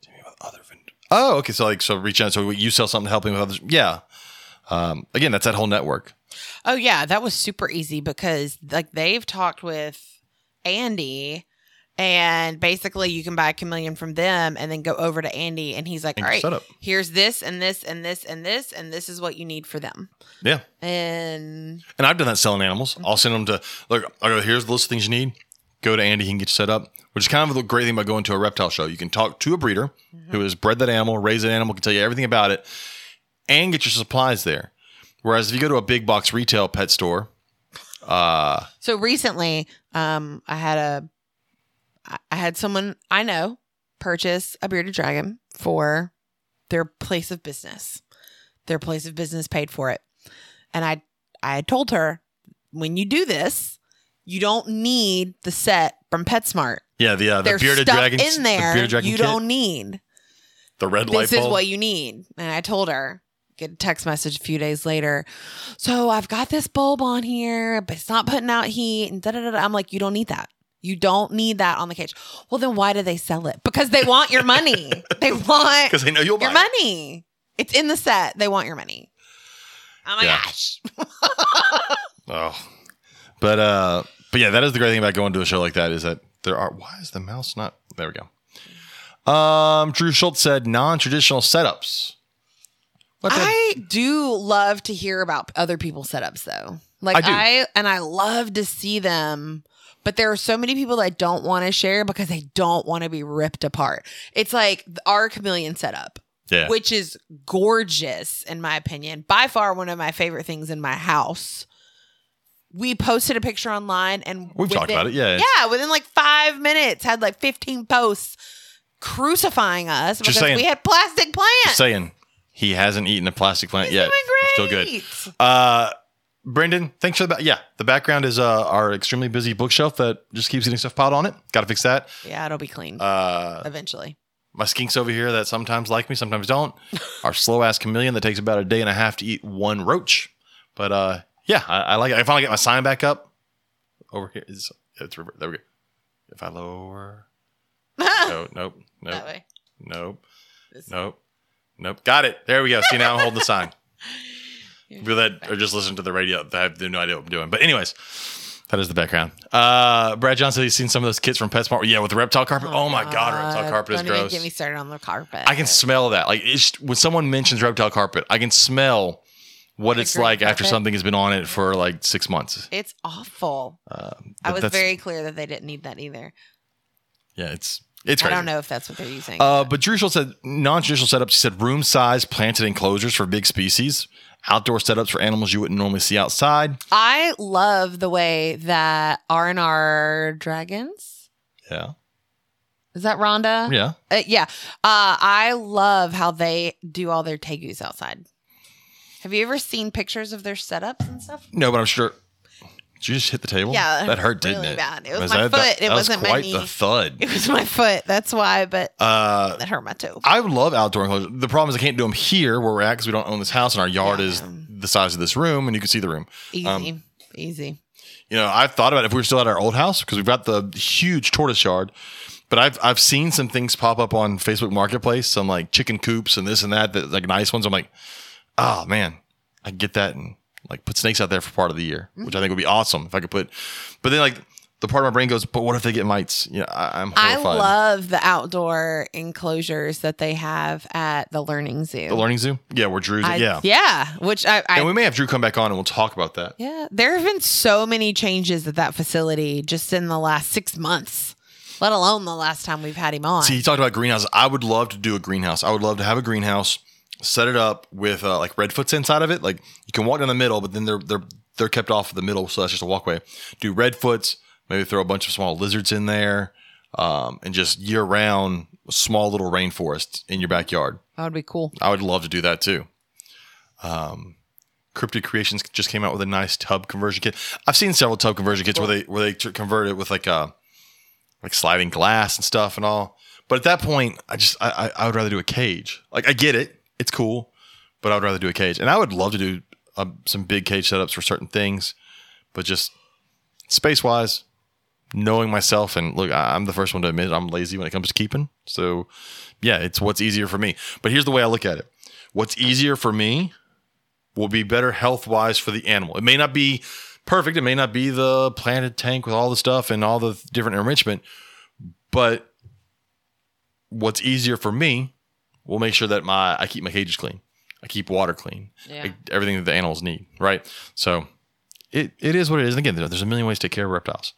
Teaming with other vendors. Oh, okay. So like, so reach out. So you sell something helping with others. Yeah. Um, again, that's that whole network. Oh yeah, that was super easy because like they've talked with Andy and basically you can buy a chameleon from them and then go over to Andy and he's like, And "All right, set up. here's this and this and this and this and this is what you need for them." Yeah. And And I've done that selling animals. I'll send them to look. I go, here's the list of things you need. Go to Andy. He can get you set up. Which is kind of the great thing about going to a reptile show. You can talk to a breeder who has bred that animal, raised that animal, can tell you everything about it, and get your supplies there. Whereas if you go to a big box retail pet store, uh, so recently, um, I had a, I had someone I know purchase a bearded dragon for their place of business. Their place of business paid for it, and I, I told her, when you do this, you don't need the set from PetSmart. yeah, the uh, the There's bearded stuff dragon, in the there bearded dragon you kit, don't need. the red light This is bulb. what you need. And I told her, get a text message a few days later. So I've got this bulb on here, but it's not putting out heat. And da da da. da." I'm like, you don't need that. You don't need that on the cage. Well, then why do they sell it? Because they want your money. they want because they know you'll buy your it. money. It's in the set. They want your money. Oh my Yeah. gosh. Oh, but uh, but yeah, that is the great thing about going to a show like that is that there are. Why is the mouse not? There we go. Um, Drew Schultz said non-traditional setups. What the- I do love to hear about other people's setups though. Like I. I, and I love to see them, but there are so many people that don't want to share because they don't want to be ripped apart. It's like our chameleon setup, yeah, which is gorgeous in my opinion. By far one of my favorite things in my house. We posted a picture online and we've talked about it. Yeah, Yeah, within like five minutes had like 15 posts crucifying us because saying. we had plastic plants. Just saying, he hasn't eaten a plastic plant He's yet. Still good. Uh, Brendan, thanks for the ba- yeah. The background is uh, our extremely busy bookshelf that just keeps getting stuff piled on it. Got to fix that. Yeah, it'll be clean Uh, eventually. my skinks over here that sometimes like me, sometimes don't. Our slow ass chameleon that takes about a day and a half to eat one roach. But uh, yeah, I, I like it. I finally get my sign back up. Over here is it's rever- there we go. If I lower, no, nope, that nope, way. nope, This- nope, nope. Got it. There we go. See now I'm holding the sign. People that are just listening to the radio, they have no idea what I'm doing. But anyways, That is the background. Uh, Brad Johnson, he's seen some of those kits from PetSmart. Yeah, with the reptile carpet. Oh, my god, reptile carpet is gross. Get me started on the carpet. I can smell that. Like it's, when someone mentions reptile carpet, I can smell what it's like after something has been on it for like six months. It's awful. I was very clear that they didn't need that either. Yeah, it's it's I don't know if that's what they're using. Uh, but Drew Schultz said non-traditional setups. He said room size planted enclosures for big species, outdoor setups for animals you wouldn't normally see outside. I love the way that R and R Dragons. Yeah, Is that Rhonda? yeah. Uh, yeah. Uh, I love how they do all their tegus outside. Have you ever seen pictures of their setups and stuff? No, but I'm sure. Did you just hit the table? Yeah, that hurt, didn't it? bad. It was my that, that- foot. It that was wasn't my quite knee. the thud. It was my foot. That's why, but Uh, that hurt my toe. I love outdoor enclosures. The problem is I can't do them here where we're at because we don't own this house and our yard Yeah. is the size of this room and you can see the room. Easy. um, Easy. You know, I've thought about if we were still at our old house because we've got the huge tortoise yard. But I've I've seen some things pop up on Facebook Marketplace, some like chicken coops and this and that, that like nice ones. I'm like, oh man, I can get that and like put snakes out there for part of the year, which I think would be awesome if I could put. But then like the part of my brain goes, but what if they get mites? Yeah, I, I'm I love the outdoor enclosures that they have at the learning zoo. the learning zoo. Yeah, where Drew's. I- yeah, Yeah. Which I, I and we may have Drew come back on and we'll talk about that. Yeah, there have been so many changes at that facility just in the last six months, let alone the last time we've had him on. See, he talked about greenhouses. I would love to do a greenhouse. I would love to have a greenhouse, set it up with uh, like redfoots inside of it. Like you can walk down the middle, but then they're they're they're kept off of the middle, so that's just a walkway. Do redfoots, maybe throw a bunch of small lizards in there, um, and just year round small little rainforest in your backyard. that would be cool. I would love to do that too. Um, Cryptid Creations just came out with a nice tub conversion kit. I've seen several tub conversion kits where they where they convert it with like a like sliding glass and stuff and all. But at that point, I just I I would rather do a cage. Like I get it, it's cool, but I would rather do a cage. And I would love to do uh, some big cage setups for certain things, but just space wise, knowing myself and look, I- I'm the first one to admit I'm lazy when it comes to keeping. So yeah, it's what's easier for me. But here's the way I look at it: what's easier for me will be better health wise for the animal. It may not be perfect. It may not be the planted tank with all the stuff and all the different enrichment, but what's easier for me will make sure that my I keep my cages clean. I keep water clean. Yeah. Like, everything that the animals need, right? So it, it is what it is. And again, there's a million ways to take care of reptiles.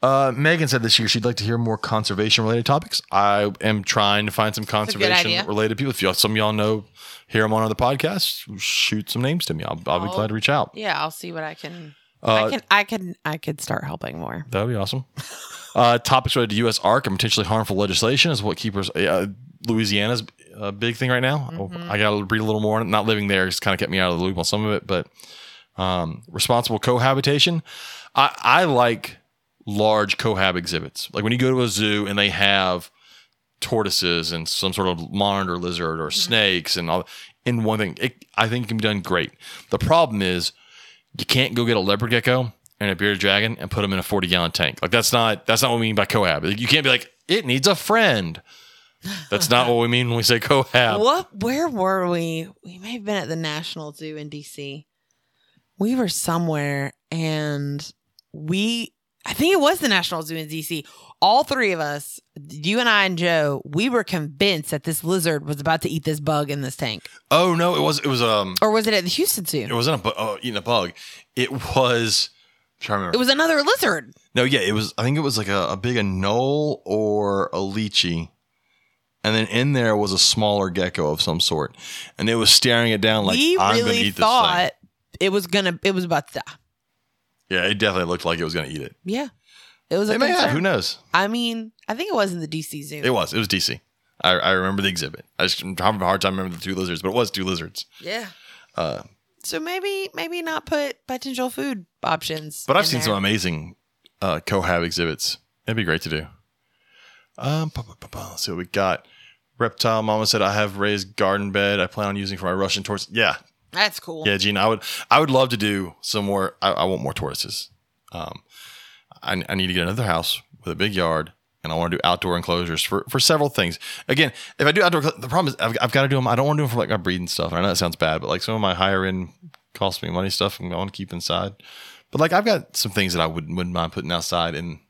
Uh, Megan said this year she'd like to hear more conservation related topics. I am trying to find some conservation related people. If y'all, some of y'all know, hear them on other podcasts, shoot some names to me. I'll, I'll be glad to reach out. Yeah, I'll see what I can. Uh, I can. I can. I could start helping more. That would be awesome. uh, topics related to USARK and potentially harmful legislation is what keepers. Uh, Louisiana's a big thing right now. Mm-hmm. I got to read a little more. Not living there just kind of kept me out of the loop on some of it, but um, responsible cohabitation. I, I like large cohab exhibits. Like when you go to a zoo and they have tortoises and some sort of monitor lizard or snakes and all in one thing. It, I think it can be done great. The problem is you can't go get a leopard gecko and a bearded dragon and put them in a 40 gallon tank. Like that's not that's not what we mean by cohab. You can't be like it needs a friend. That's not what we mean when we say cohab. What? Where were we? We may have been at the National Zoo in DC. We were somewhere, and we. I think it was the National Zoo in DC. All three of us, you and I and Joe, we were convinced that this lizard was about to eat this bug in this tank. Oh no, it was it was um Or was it at the Houston Zoo? it wasn't a bu- oh, eating a bug. It was I'm trying to remember. It was another lizard. No, yeah, it was. I think it was like a, a big anole or a leachie, and then in there was a smaller gecko of some sort, and it was staring it down like we I'm gonna really eat this thing. thought it was gonna. It was about to die. Yeah, it definitely looked like it was gonna eat it. Yeah, it was. A It may have. Who knows? I mean, I think it was in the DC Zoo. It was. It was DC. I, I remember the exhibit. I just I'm having a hard time remembering the two lizards, but it was two lizards. Yeah. Uh, So maybe maybe not put potential food options. But I've seen there. some amazing uh, cohab exhibits. It'd be great to do. Um, pa- pa- pa. let's see what we got. Reptile Mama said, "I have raised garden bed. I plan on using for my Russian tortoise." Yeah, That's cool. yeah, Gene. I would, I would love to do some more. I, I want more tortoises. Um, I, I need to get another house with a big yard, and I want to do outdoor enclosures for for several things. Again, if I do outdoor, the problem is I've, I've got to do them. I don't want to do them for like my breeding stuff. I know that sounds bad, but like some of my higher end cost me money stuff, I want to keep inside. But like I've got some things that I wouldn't wouldn't mind putting outside in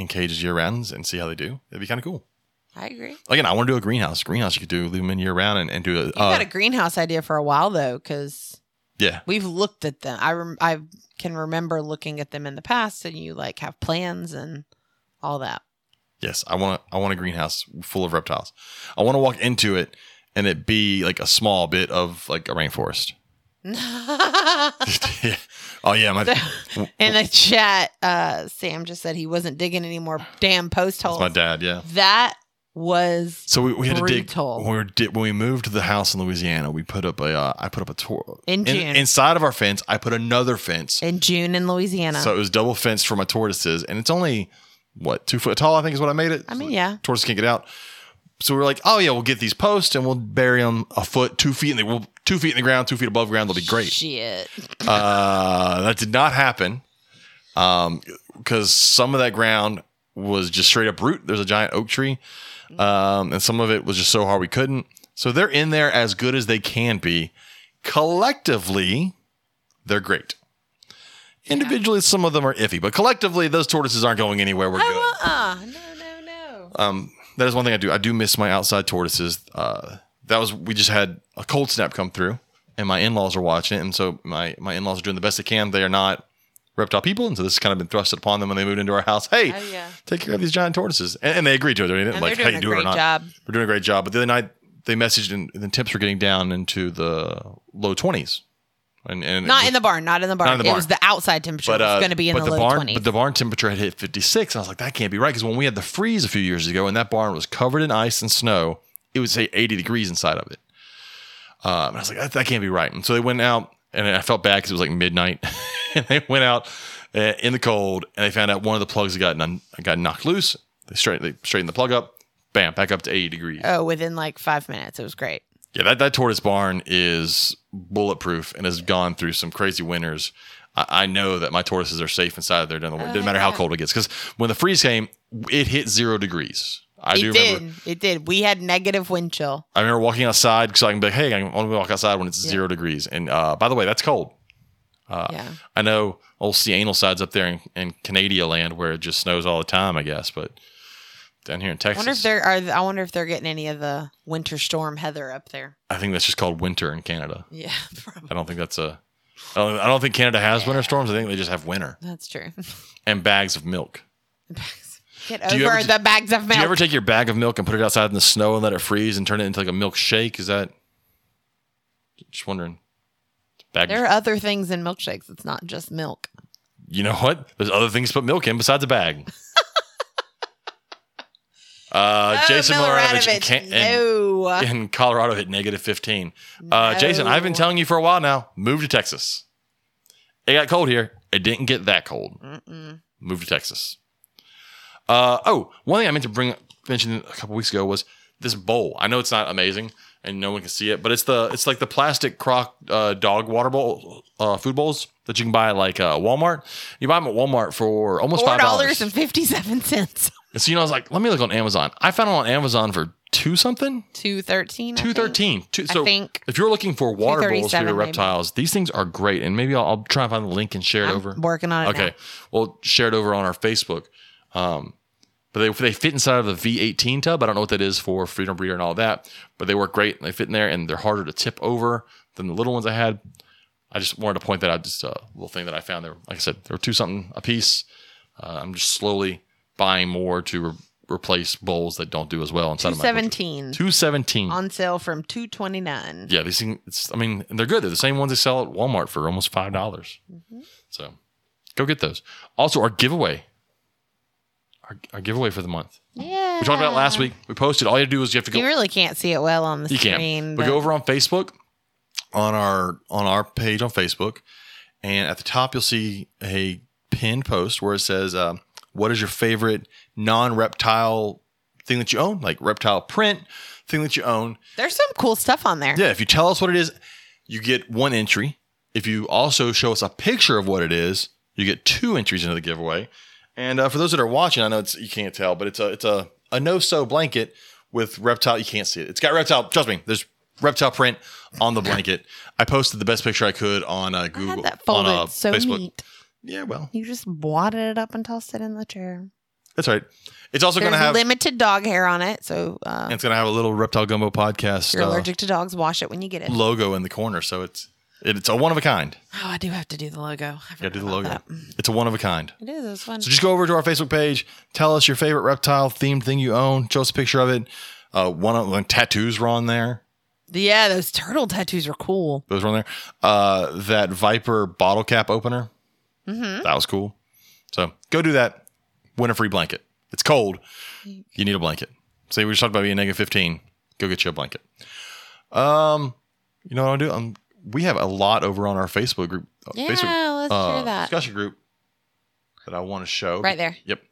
in cages year round and see how they do. It'd be kind of cool. I agree. Again, I want to do a greenhouse. Greenhouse you could do leave them in year round and, and do a You've uh, had a greenhouse idea for a while though, because yeah. we've looked at them. I rem- I can remember looking at them in the past, and you like have plans and all that. Yes, I want I want a greenhouse full of reptiles. I want to walk into it and it be like a small bit of like a rainforest. Yeah. Oh yeah, my in the chat, uh, Sam just said he wasn't digging any more damn post holes. my dad. Yeah. That was So we, we had to dig Brutal. when we when we moved to the house in Louisiana. We put up a uh, I put up a tor- In June. inside of our fence. I put another fence, in June in Louisiana. so it was double fenced for my tortoises, and it's only what two foot tall. I think is what I made it. I mean, yeah. tortoises can't get out. So we are like, oh yeah, we'll get these posts and we'll bury them a foot, two feet, and they will two feet in the ground, two feet above ground. They'll be great. Shit. Uh, that did not happen um, because some of that ground was just straight up root. There's a giant oak tree, um, and some of it was just so hard we couldn't. So they're in there as good as they can be. Collectively, they're great. Individually, some of them are iffy, but collectively, those tortoises aren't going anywhere. We're good. Uh, no, no, no. Um, that is one thing I do. I do miss my outside tortoises. Uh, that was we just had a cold snap come through, and my in laws are watching it, and so my my in laws are doing the best they can. They are not reptile people, and so this has kind of been thrusted upon them when they moved into our house. Hey, Oh, yeah. take care of these giant tortoises, and, and they agreed to it. They didn't And like, hey, do it or not. job. We're doing a great job. But the other night they messaged, and the temps were getting down into the low twenties, and and Not in the barn. Not in the barn. In the It was the outside temperature. but it was uh, going to be in but the, low barn, 20s. But the barn temperature had hit 56. And I was like, that can't be right. Because when we had the freeze a few years ago and that barn was covered in ice and snow, it would say 80 degrees inside of it. Um, and I was like, that, that can't be right. And so they went out, and I felt bad because it was like midnight. and they went out uh, in the cold, and they found out one of the plugs had gotten got knocked loose. They straightened, they straightened the plug up, bam, back up to 80 degrees. oh, within like five minutes. It was great. Yeah, that, that tortoise barn is bulletproof and has gone through some crazy winters. I, I know that my tortoises are safe inside there during the winter. Doesn't matter how cold it gets. Because when the freeze came, it hit zero degrees. I do it did. remember. It did. We had negative wind chill. I remember walking outside because I can be like, hey, I want to walk outside when it's zero degrees. And uh, by the way, that's cold. Uh, yeah. I know old Canal Side's up there in, in Canada land where it just snows all the time, I guess. But down here in I Texas, wonder if are. I wonder if they're getting any of the winter storm heather up there. I think that's just called winter in Canada. Yeah, probably. I don't think that's a. I don't, I don't think Canada has winter storms. I think they just have winter. That's true. and bags of milk. Get Do over the bags of milk. Do you ever take your bag of milk and put it outside in the snow and let it freeze and turn it into like a milkshake? Is that just wondering? Bag, there are other things in milkshakes. It's not just milk. you know what? There's other things to put milk in besides a bag. uh, Oh, Jason Miloradovich in, Can- no. in, Colorado hit negative 15. Uh, Jason, I've been telling you for a while now. Move to Texas. It got cold here. It didn't get that cold. Mm-mm. Move to Texas. Uh, oh, one thing I meant to bring mention a couple weeks ago was this bowl. I know it's not amazing and no one can see it, but it's the it's like the plastic crock uh, dog water bowl uh, food bowls that you can buy at like uh, Walmart. You buy them at Walmart for almost Four five dollars dollars. fifty seven cents. And so you know, I was like, let me look on Amazon. I found it on Amazon for two something. Two thirteen. Two thirteen. Two, I so think. if you're looking for water bowls for your 237 maybe. reptiles, these things are great. And maybe I'll, I'll try and find the link and share it over. Working on it. Okay. now. Well, share it over on our Facebook. Um, but they, they fit inside of the V18 tub. I don't know what that is for Freedom Breeder and all that, but they work great and they fit in there and they're harder to tip over than the little ones I had. I just wanted to point that out. Just a little thing that I found there. Like I said, there were two something a piece. Uh, I'm just slowly buying more to re- replace bowls that don't do as well inside Two of my. butcher. seventeen Two seventeen. on sale from two twenty nine. Yeah, these things. It's, I mean, they're good. They're the same ones they sell at Walmart for almost five dollars. Mm-hmm. So, go get those. Also, our giveaway, our, our giveaway for the month. Yeah. We talked about it last week. We posted. All you have to do is you have to go. You really can't see it well on the You screen. can. But but go over on Facebook, on our on our page on Facebook, and at the top you'll see a pinned post where it says, um, "What is your favorite non-reptile thing that you own? Like reptile print thing that you own." There's some cool stuff on there. Yeah, if you tell us what it is, you get one entry. If you also show us a picture of what it is, you get two entries into the giveaway. And uh, for those that are watching, I know it's you can't tell, but it's a it's a a no sew blanket with reptile. You can't see it. It's got reptile. Trust me, there's reptile print on the blanket. I posted the best picture I could on uh, Google on uh, so Facebook. neat. Yeah, well, You just wadded it up and tossed it in the chair. that's right. It's also going There's to have limited dog hair on it, so uh, it's going to have a little Reptile Gumbo podcast you're uh, allergic to dogs, wash it when you get it. logo in the corner. So it's it, it's a one of a kind. Oh, I do have to do the logo. I got to do the logo. It's a one of a kind. It is. It was fun. So just go over to our Facebook page. Tell us your favorite reptile themed thing you own. Show us a picture of it. Uh, one of when tattoos were on there. yeah, those turtle tattoos are cool. Those were on there. Uh, that Viper bottle cap opener. Mm-hmm. That was cool. So go do that. Win a free blanket. It's cold. You need a blanket. Say we just talked about being negative 15. Go get you a blanket. Um, you know what I'll do? Um, we have a lot over on our Facebook group. uh, Yeah, Facebook let's uh, hear that. discussion group that I want to show. Right there. Yep.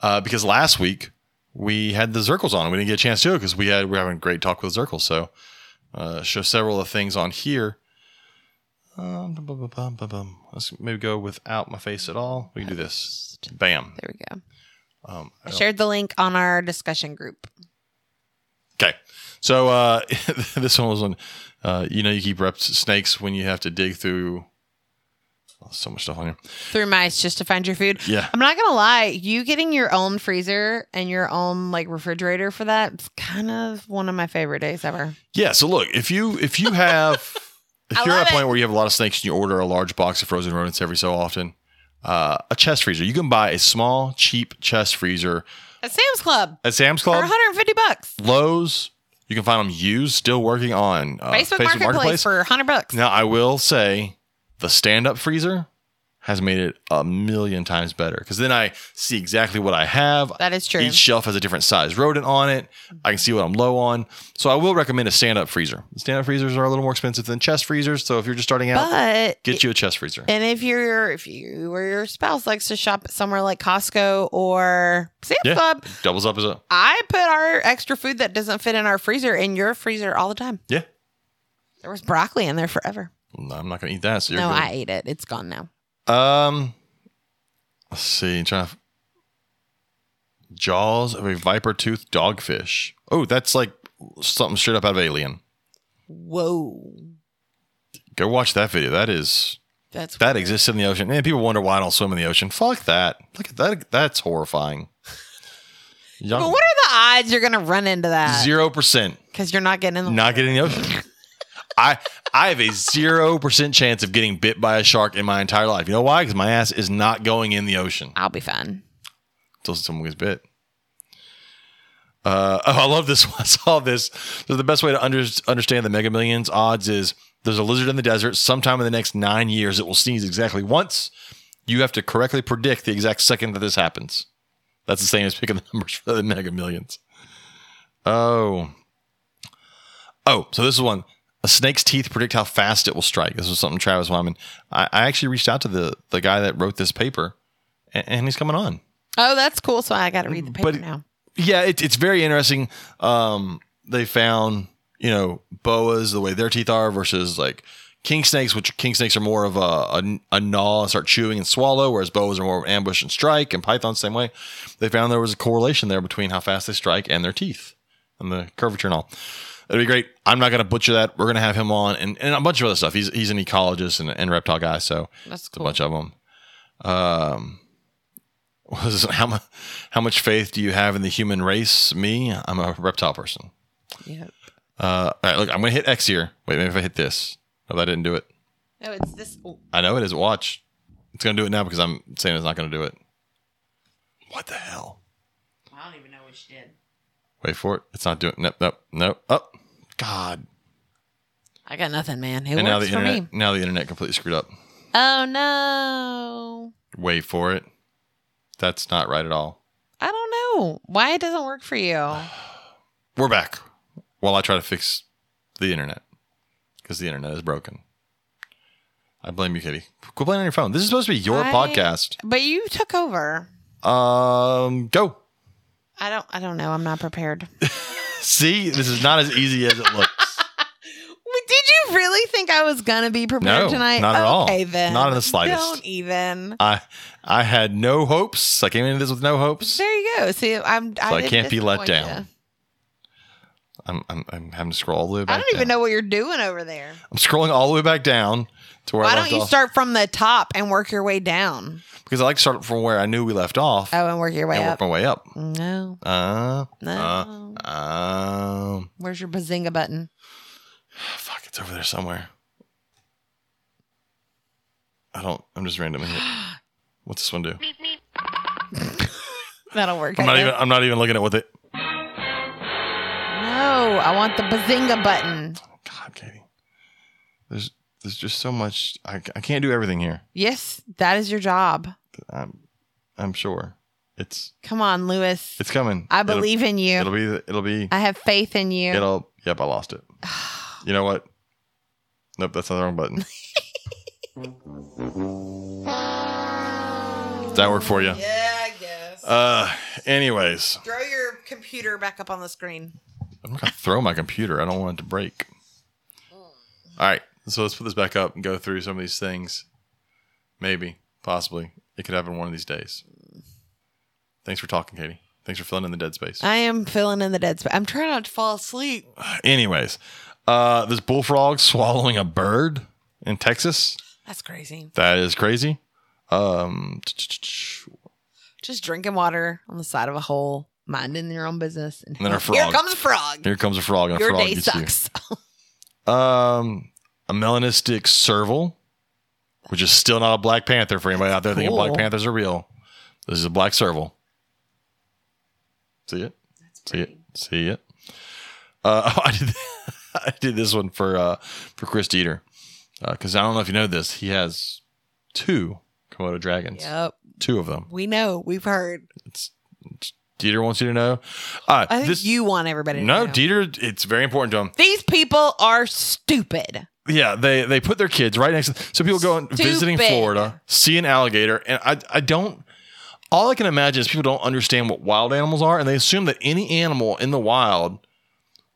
Uh, because last week we had the Zirkles on. We didn't get a chance to because we had we are having a great talk with Zirkles. So uh, show several of the things on here. Um, bum, bum, bum, bum, bum. Let's maybe go without my face at all. We can do this. Bam. There we go. Um, I I shared the link on our discussion group. okay. So uh, this one was on. Uh, you know, you keep reps snakes when you have to dig through. oh, so much stuff on here. Through mice just to find your food. Yeah. I'm not gonna lie, you getting your own freezer and your own like refrigerator for that is kind of one of my favorite days ever. Yeah. So look, if you if you have if I you're at a point it. where you have a lot of snakes and you order a large box of frozen rodents every so often, uh, a chest freezer. You can buy a small, cheap chest freezer At Sam's Club at Sam's Club, for 150 bucks. Lowe's. You can find them used, still working on uh, Facebook, Marketplace, for 100 bucks. Now, I will say the stand up freezer has made it a million times better because then I see exactly what I have. That is true. Each shelf has a different size rodent on it. I can see what I'm low on. So I will recommend a stand up freezer. Stand up freezers are a little more expensive than chest freezers. So if you're just starting out, but get you a chest freezer. and if you're if you or your spouse likes to shop somewhere like Costco or Sam's Yeah. Club, Doubles up as a I put our extra food that doesn't fit in our freezer in your freezer all the time. yeah. There was broccoli in there forever. No, I'm not going to eat that. So you're no, good. I ate it. It's gone now. Um, let's see. I'm trying to jaws of a viper tooth dogfish. Oh, that's like something straight up out of Alien. Whoa. Go watch that video. That is That's that exists in the ocean. And people wonder why I don't swim in the ocean. Fuck that. Look at that. That's horrifying. But what are the odds you're gonna run into that? Zero percent. Because you're not getting in the Not getting in the ocean. I I have a zero percent chance of getting bit by a shark in my entire life. You know why? Because my ass is not going in the ocean. I'll be fine. until someone gets bit. Uh, oh, I love this. one. I saw this. So the best way to under, understand the Mega Millions odds is there's a lizard in the desert. Sometime in the next nine years, it will sneeze exactly once. You have to correctly predict the exact second that this happens. That's the same as picking the numbers for the Mega Millions. Oh. Oh, so this is one. A snake's teeth predict how fast it will strike. This was something Travis Wyman. I, I actually reached out to the the guy that wrote this paper, and, and he's coming on. Oh, that's cool. So I got to read the paper But- now. yeah, it, it's very interesting. Um, they found, you know, boas the way their teeth are versus like king snakes, which king snakes are more of a, a, a gnaw and start chewing and swallow, whereas boas are more of ambush and strike, and pythons same way. They found there was a correlation there between how fast they strike and their teeth and the curvature and all. It'd be great. I'm not going to butcher that. We're going to have him on and, and a bunch of other stuff. He's he's an ecologist and, and reptile guy, so That's cool. a bunch of them. Um, was how much how much faith do you have in the human race? Me, I'm a reptile person. Yep. Uh, all right, look, I'm gonna hit X here. Wait, maybe if I hit this. No, that didn't do it. Oh, it's this. oh, I know it is. Watch. It's gonna do it now because I'm saying it's not gonna do it. What the hell? I don't even know what you did. Wait for it. It's not doing. Nope. Nope. Nope. Oh, God. I got nothing, man. It and now the works for internet. me. Now the internet completely screwed up. Oh no. Wait for it. That's not right at all. I don't know why it doesn't work for you. We're back. While I try to fix the internet because the internet is broken. I blame you, Kitty. Quit playing on your phone. This is supposed to be your I- podcast. But you took over. Um, go. I don't. I don't know. I'm not prepared. See, this is not as easy as it looks. Did you really think I was gonna be prepared No, tonight? not at all. Okay, then. Not in the slightest. Don't even. I I had no hopes. I came into this with no hopes. There you go. See, I'm. So I didn't can't be let down. you. I'm, I'm I'm having to scroll all the way back. I don't even down. know what you're doing over there. I'm scrolling all the way back down to where I Why left don't you off. start from the top and work your way down? because I like to start from where I knew we left off Oh, and work your way and up. work my way up. No. Uh, No. uh, um, Where's your bazinga button? fuck, it's over there somewhere. I don't. I'm just randomly. Hit. What's this one do? That'll work. I'm I not guess. even. I'm not even looking at what it. No, I want the bazinga button. God, Katie. There's there's just so much. I, I can't do everything here. Yes, that is your job. I'm I'm sure it's Come on, Lewis. it's coming. I It'll- believe in you. It'll be it'll be I have faith in you. it'll. Yep, I lost it. You know what? Nope, that's not the wrong button. Does that work for you? yeah, I guess. Uh, anyways, Throw your computer back up on the screen. I'm not gonna throw my computer. I don't want it to break. All right, so let's put this back up and go through some of these things. Maybe, possibly, it could happen one of these days. Thanks for talking, Katie. Thanks for filling in the dead space. I am filling in the dead space. I'm trying not to fall asleep. Anyways, uh, this bullfrog swallowing a bird in Texas. That's crazy. That is crazy. Um, Just drinking water on the side of a hole, minding your own business. And, And then a frog. here comes a frog. here comes a frog, and a Your frog day sucks. you. Um, a melanistic serval, which is still not a black panther for anybody out there thinking black panthers are real. This is a black serval. See it? See it? See it? Uh, I did. I did this one for uh, for Chris Dieter because I don't know if you know this. He has two Komodo dragons. yep. Two of them. We know. We've heard. It's, it's Dieter wants you to know. Uh, I think this, you want everybody to no, know. Dieter. It's very important to him. These people are stupid. Yeah, they they put their kids right next. to So people go and visiting Florida, see an alligator, and I I don't. All I can imagine is people don't understand what wild animals are, and they assume that any animal in the wild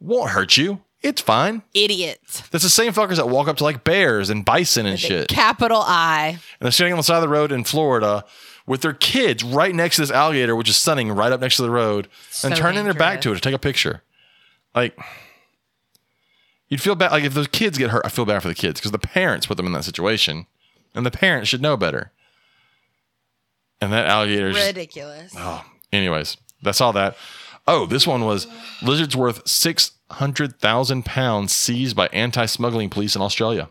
won't hurt you. It's fine. Idiots. That's the same fuckers that walk up to like bears and bison and shit, Capital I. and they're standing on the side of the road in Florida with their kids right next to this alligator, which is sunning right up next to the road, and So turning their back to it to take a picture. Like, you'd feel bad. Like if those kids get hurt, I feel bad for the kids because the parents put them in that situation, and the parents should know better. And that alligator. just- Ridiculous. Oh, anyways, that's all that. Oh, this one was lizards worth six hundred thousand pounds seized by anti-smuggling police in Australia,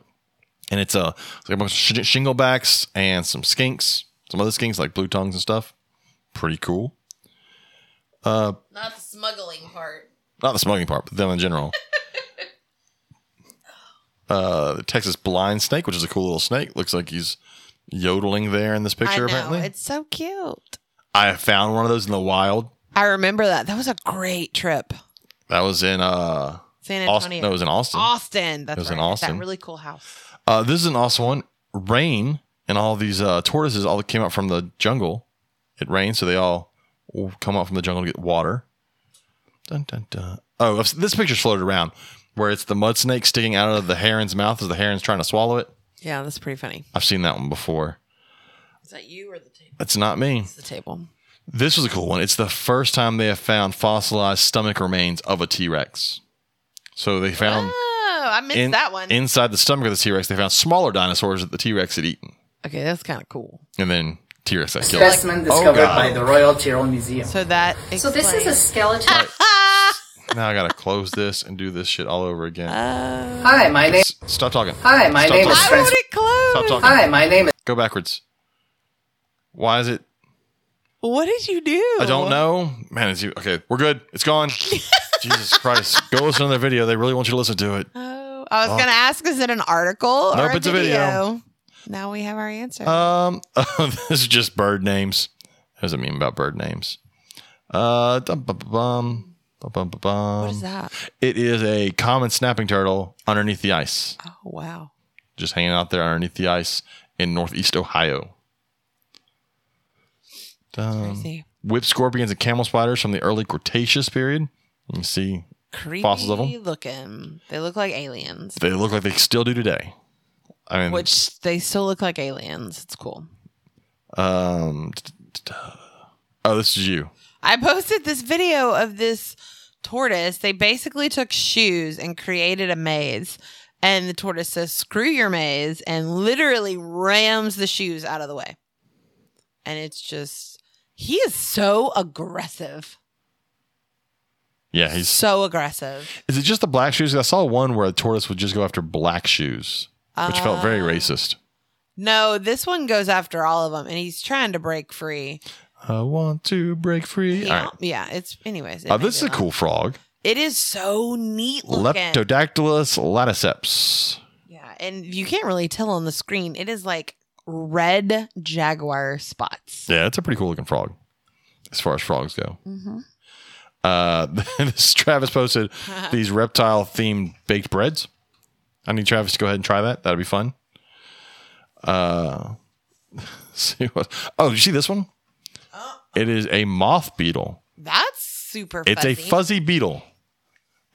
and it's a, it's like a bunch of sh- shinglebacks and some skinks, some other skinks like blue tongues and stuff. Pretty cool. Uh, Not the smuggling part. Not the smuggling part, but them in general. uh, the Texas blind snake, which is a cool little snake, looks like he's yodeling there in this picture. I know. apparently, It's so cute. I found one of those in the wild. I remember that. That was a great trip. That was in uh, San Austin. Antonio. No, it was in Austin. Austin. That's It was right. in Austin. That really cool house. Uh, this is an awesome one. Rain and all these uh, tortoises all came out from the jungle. It rained, so they all come out from the jungle to get water. Dun, dun, dun. Oh, this picture's floated around where it's the mud snake sticking out of the heron's mouth as the heron's trying to swallow it. Yeah, that's pretty funny. I've seen that one before. Is that you or the table? That's not me. The table. This was a cool one. It's the first time they have found fossilized stomach remains of a T Rex. So they found Oh, I missed in- that one. inside the stomach of the T Rex, they found smaller dinosaurs that the T Rex had eaten. okay, that's kind of cool. And then T Rex got killed. specimen discovered oh, God. by the Royal Tyrrell Museum. So that. So this is a skeleton. Now I gotta close this and do this shit all over again. Uh, Hi, my name. S- Stop talking. Hi, my Stop name is talking. why Francis. would it close? Stop talking. Hi, my name is. Go backwards. Why is it? What did you do? I don't know. Man, is you okay? We're good. It's gone. Jesus Christ! Go listen to their video. They really want you to listen to it. Oh, I was going to ask, is it an article Nope, or a it's a video? video. Now we have our answer. Um, this is just bird names. What does it mean about bird names? Uh, dum, bum, bum, bum, what is that? It is a common snapping turtle underneath the ice, Oh, wow. just hanging out there underneath the ice in northeast Ohio. Um, Crazy. whip scorpions and camel spiders from the early Cretaceous period. You can see Creepy fossils of 'em? looking. They look like aliens, they look like they still do today. I mean, which they still look like aliens. It's cool. um, oh, this is you. I posted this video of this tortoise. They basically took shoes and created a maze. And the tortoise says, screw your maze, and literally rams the shoes out of the way. And it's just, he is so aggressive. Yeah, he's. So aggressive. Is it just the black shoes? I saw one where a tortoise would just go after black shoes, which felt very Uh, racist. No, this one goes after all of them, and he's trying to break free. I want to break free. Yeah, right. yeah it's, anyways. it Uh, this is a long. cool frog. It is so neat looking. Leptodactylus laticeps. Yeah, and you can't really tell on the screen. It is like red jaguar spots. Yeah, it's a pretty cool looking frog as far as frogs go. Mm-hmm. Uh, this Travis posted these reptile themed baked breads. I need Travis to go ahead and try that. That'd be fun. Uh, see what? Oh, did you see this one? It is a moth beetle. That's super. It's a fuzzy beetle.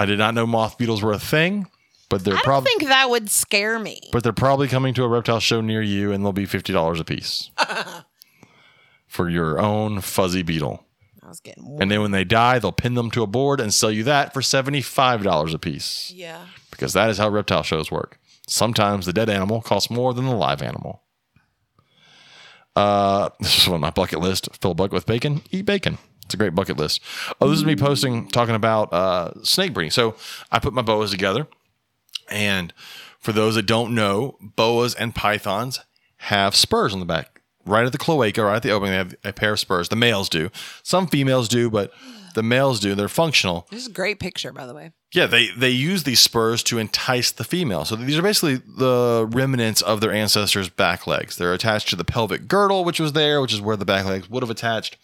I did not know moth beetles were a thing, but they're probably. I don't probably think that would scare me. but they're probably coming to a reptile show near you, and they'll be fifty dollars a piece for your own fuzzy beetle. I was getting. And then when they die, they'll pin them to a board and sell you that for seventy-five dollars a piece. yeah. Because that is how reptile shows work. Sometimes the dead animal costs more than the live animal. Uh, this is on my bucket list. Fill a bucket with bacon. Eat bacon. It's a great bucket list. Oh, this is me posting talking about uh, snake breeding. So I put my boas together, and for those that don't know, boas and pythons have spurs on the back, right at the cloaca, right at the opening. They have a pair of spurs. The males do. Some females do, but the males do. They're functional. This is a great picture, by the way. Yeah, they they use these spurs to entice the female. So these are basically the remnants of their ancestors' back legs. They're attached to the pelvic girdle, which was there, which is where the back legs would have attached.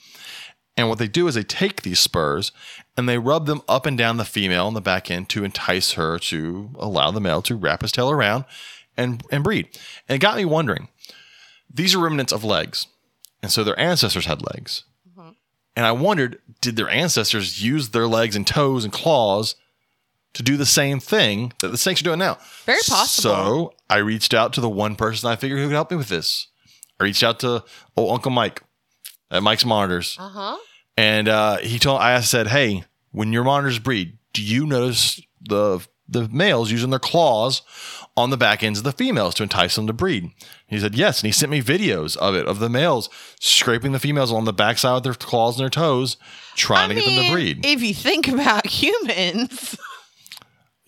And what they do is they take these spurs and they rub them up and down the female on the back end to entice her to allow the male to wrap his tail around and and breed. And it got me wondering. These are remnants of legs, and so their ancestors had legs. Mm-hmm. And I wondered, did their ancestors use their legs and toes and claws to do the same thing that the snakes are doing now? Very possible. So I reached out to the one person I figured who could help me with this. I reached out to old Uncle Mike at Mike's Monitors. Uh huh. And uh, he told I said, "Hey, when your monitors breed, do you notice the the males using their claws on the back ends of the females to entice them to breed?" He said, "Yes." And he sent me videos of it of the males scraping the females on the backside with their claws and their toes, trying to get them to breed. If you think about humans,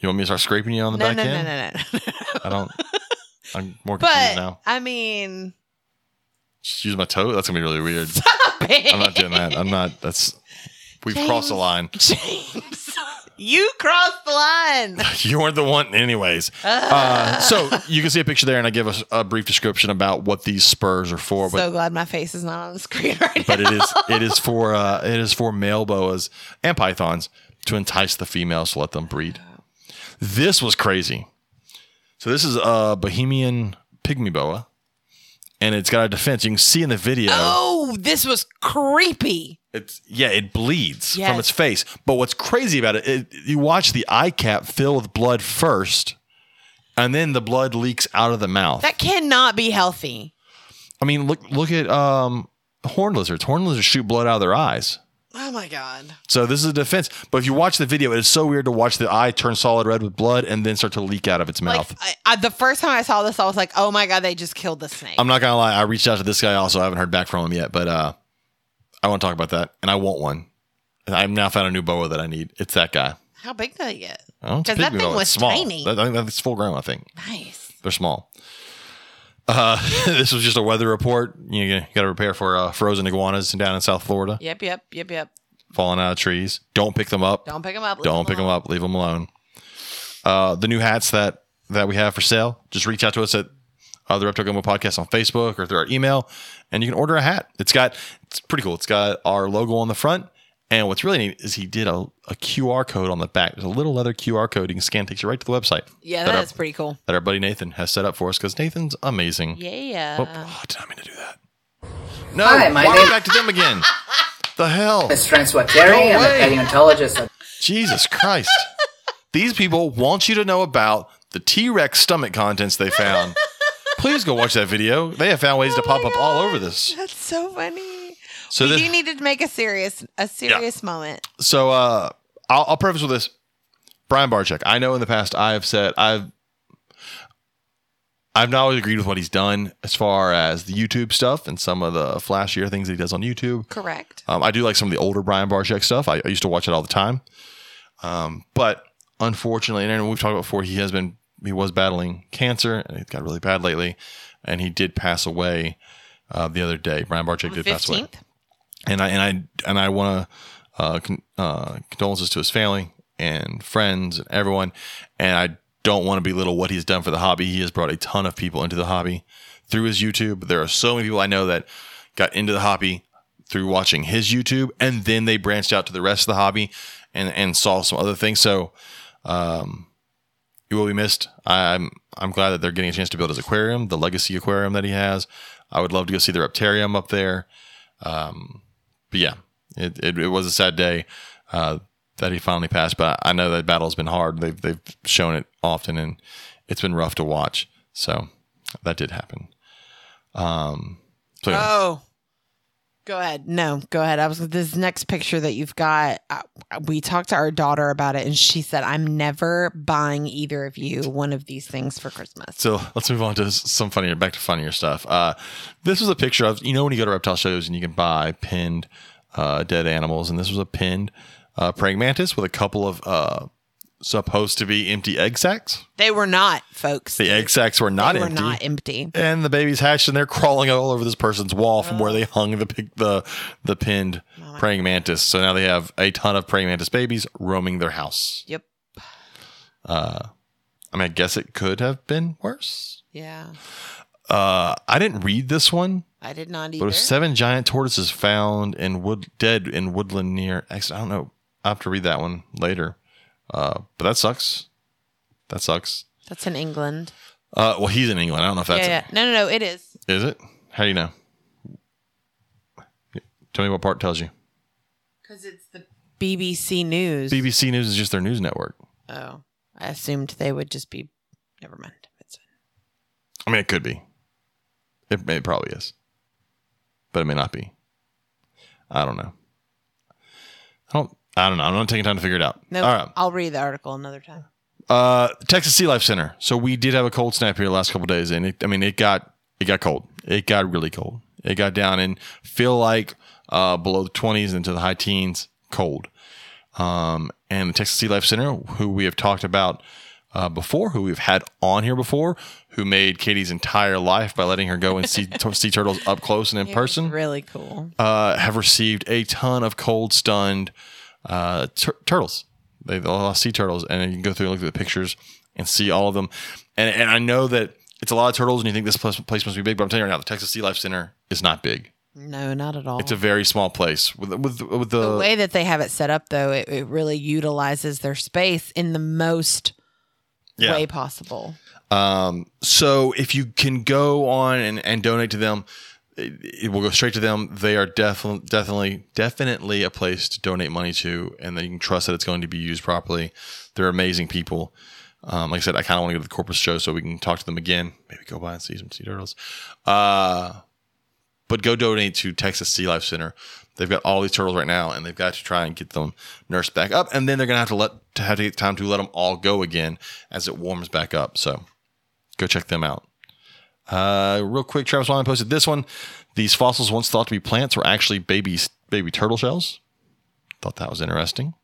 you want me to start scraping you on the no, back no, no, end? no, no. I don't. I'm more confused But now. I mean, Just use my toe. That's gonna be really weird. stop it. I'm not doing that. I'm not. That's we've crossed the line. James, you crossed the line. You weren't the one, anyways. Uh, so you can see a picture there, and I give us a, brief description about what these spurs are for. But so glad my face is not on the screen right but now. But it is it is for uh, it is for male boas and pythons to entice the females to let them breed. This was crazy. So this is a Bahamian pygmy boa, and it's got a defense. You can see in the video. Oh, this was creepy. It's yeah, it bleeds Yes. from its face. But what's crazy about it, it, you watch the eye cap fill with blood first, and then the blood leaks out of the mouth. That cannot be healthy. I mean, look look at um, horn lizards. Horn lizards shoot blood out of their eyes. Oh my god. So this is a defense. But if you watch the video, it is so weird to watch the eye turn solid red with blood and then start to leak out of its Like mouth. I, I, the first time I saw this, I was like, "Oh my god, they just killed the snake." I'm not gonna lie. I reached out to this guy also. I haven't heard back from him yet, but uh, I want to talk about that, and I want one. I've now found a new boa that I need. It's that guy. How big did they get? Oh, it's a 'Cause that thing boa. was It's small. tiny. I think that's full grown. I think Nice. they're small. Uh, this was just a weather report. You got to prepare for uh, frozen iguanas down in South Florida, Yep, yep, yep, yep. falling out of trees. Don't pick them up. Don't pick them up. leave Don't 'em pick them up. Leave them alone. Uh, the new hats that that we have for sale. Just reach out to us at uh, the Reptile Gumbo Podcast on Facebook or through our email, and you can order a hat. It's got it's pretty cool. It's got our logo on the front, and what's really neat is he did a, a QR code on the back. There's a little leather QR code you can scan, takes you right to the website. Yeah, that our- that's pretty cool. that our buddy Nathan has set up for us because Nathan's amazing. Yeah. Oh, oh, did I mean to do that? No, Hi, my why name- back to them again? the hell? It's Francois Therrien. No I'm a paleontologist. Jesus Christ. These people want you to know about the T Rex stomach contents they found. Please go watch that video. They have found ways oh to Oh pop my up all over this. That's so funny. So, we this, do need to make a serious a serious moment. so uh, I'll, I'll preface with this. Brian Barczyk, I know in the past I have said I've I've not always agreed with what he's done as far as the YouTube stuff and some of the flashier things that he does on YouTube. Correct. Um, I do like some of the older Brian Barczyk stuff. I, I used to watch it all the time. Um, but unfortunately, and we've talked about before, he has been he was battling cancer and it got really bad lately, and he did pass away uh, the other day. Brian Barczyk did pass away. And I and I and I want to uh, con- uh, condolences to his family and friends and everyone, and I don't want to belittle what he's done for the hobby. He has brought a ton of people into the hobby through his YouTube. There are so many people I know that got into the hobby through watching his YouTube, and then they branched out to the rest of the hobby and and saw some other things. So, um, he will be missed. I'm I'm glad that they're getting a chance to build his aquarium, the legacy aquarium that he has. I would love to go see the Reptarium up there. Um, but yeah, it, it, it was a sad day uh, that he finally passed. But I know that battle's been hard. They've they've shown it often, and it's been rough to watch. So that did happen. Um, so. Oh. Go ahead. No, go ahead. I was this next picture that you've got. Uh, we talked to our daughter about it, and she said, "I'm never buying either of you one of these things for Christmas." So let's move on to some funnier, back to funnier stuff. Uh, this was a picture of, you know, when you go to reptile shows and you can buy pinned uh, dead animals, and this was a pinned uh, praying mantis with a couple of uh, supposed to be empty egg sacs. They were not, folks. The egg sacs were not they were empty. not empty. and the babies hatched and they're crawling all over this person's wall from where they hung the the the pinned praying mantis. So now they have a ton of praying mantis babies roaming their house. Yep. I mean, I guess it could have been worse. Yeah. Uh, I didn't read this one. I did not either. But seven giant tortoises found in wood dead in woodland near actually, I don't know. I have to read that one later. Uh, but that sucks. That sucks. That's in England. Uh, well, he's in England. I don't know if that's yeah, yeah. No, no, no. It is. is it. How do you know? Tell me what part tells you. Because it's the BBC News. BBC News is just their news network. oh. I assumed they would just be. Never mind. It's I mean, it could be. It, it probably is, but it may not be. I don't know. I don't. I don't know. I'm not taking time to figure it out. No, All right. I'll read the article another time. Uh, Texas Sea Life Center. So we did have a cold snap here the last couple days, and it, I mean, it got it got cold. It got really cold. It got down and feel like uh, below the 20s into the high teens, cold. Um, and the Texas Sea Life Center, who we have talked about uh, before, who we've had on here before, who made Katie's entire life by letting her go and see sea turtles up close and in person Really cool. uh, have received a ton of cold stunned uh, tur- turtles. They all lost sea turtles, and you can go through and look at the pictures and see all of them. And and I know that it's a lot of turtles, and you think this place, place must be big, but I'm telling you right now, the Texas Sea Life Center is not big. No, not at all. It's a very small place with with with the, the way that they have it set up, though, it, it really utilizes their space in the most yeah. way possible. Um, so if you can go on and, and donate to them, it, will go straight to them. They are definitely, definitely, definitely a place to donate money to, and then you can trust that it's going to be used properly. They're amazing people. Um, like I said, I kind of want to go to the Corpus show so we can talk to them again. Maybe go by and see some sea turtles. Uh, but go donate to Texas Sea Life Center. They've got all these turtles right now, and they've got to try and get them nursed back up, and then they're gonna have to let to have to get time to let them all go again as it warms back up. So go check them out. Uh, real quick, Travis Wyman posted this one. These fossils, once thought to be plants, were actually baby baby turtle shells. Thought that was interesting.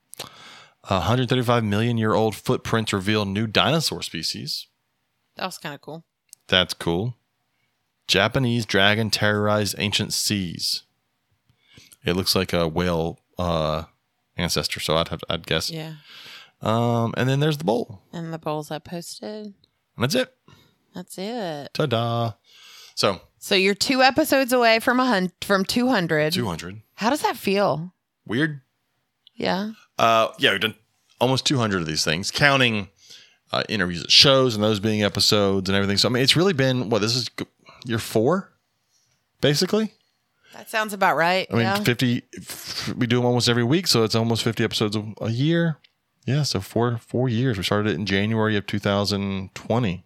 135 million year old footprints reveal new dinosaur species. That was kind of cool. That's cool. Japanese dragon terrorized ancient seas. It looks like a whale uh, ancestor, so I'd have, I'd guess. Yeah. Um, and then there's the bowl, And the bowls I posted. and that's it. That's it. Ta-da! So So you're two episodes away from a hun- from 200. 200. How does that feel? Weird. Yeah. Uh, yeah, we've done almost 200 of these things, counting uh, interviews at shows and those being episodes and everything. So I mean, it's really been what this is g- year four, basically. That sounds about right. I mean, yeah. 50. We do them almost every week, so it's almost 50 episodes a, a year. Yeah, so four four years. We started it in January of 2020.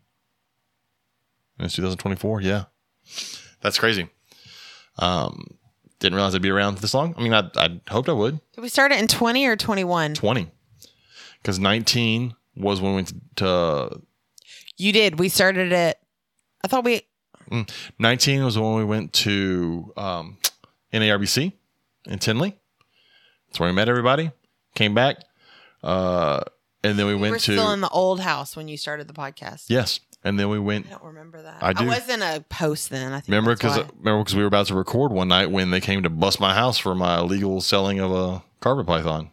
And it's 2024. Yeah, that's crazy. Um, didn't realize I'd be around this long. I mean, I I hoped I would. Did we start it in 20 or 21? 20 because 19 was when we went to You did. We started it I thought we. 19 was when we went to um, NARBC in Tinley. That's where we met everybody. Came back. Uh, and then we We went were to. still in the old house when you started the podcast. yes. And then we went. I don't remember that. I do. I wasn't a post then. I think Remember because remember because we were about to record one night when they came to bust my house for my illegal selling of a carpet python.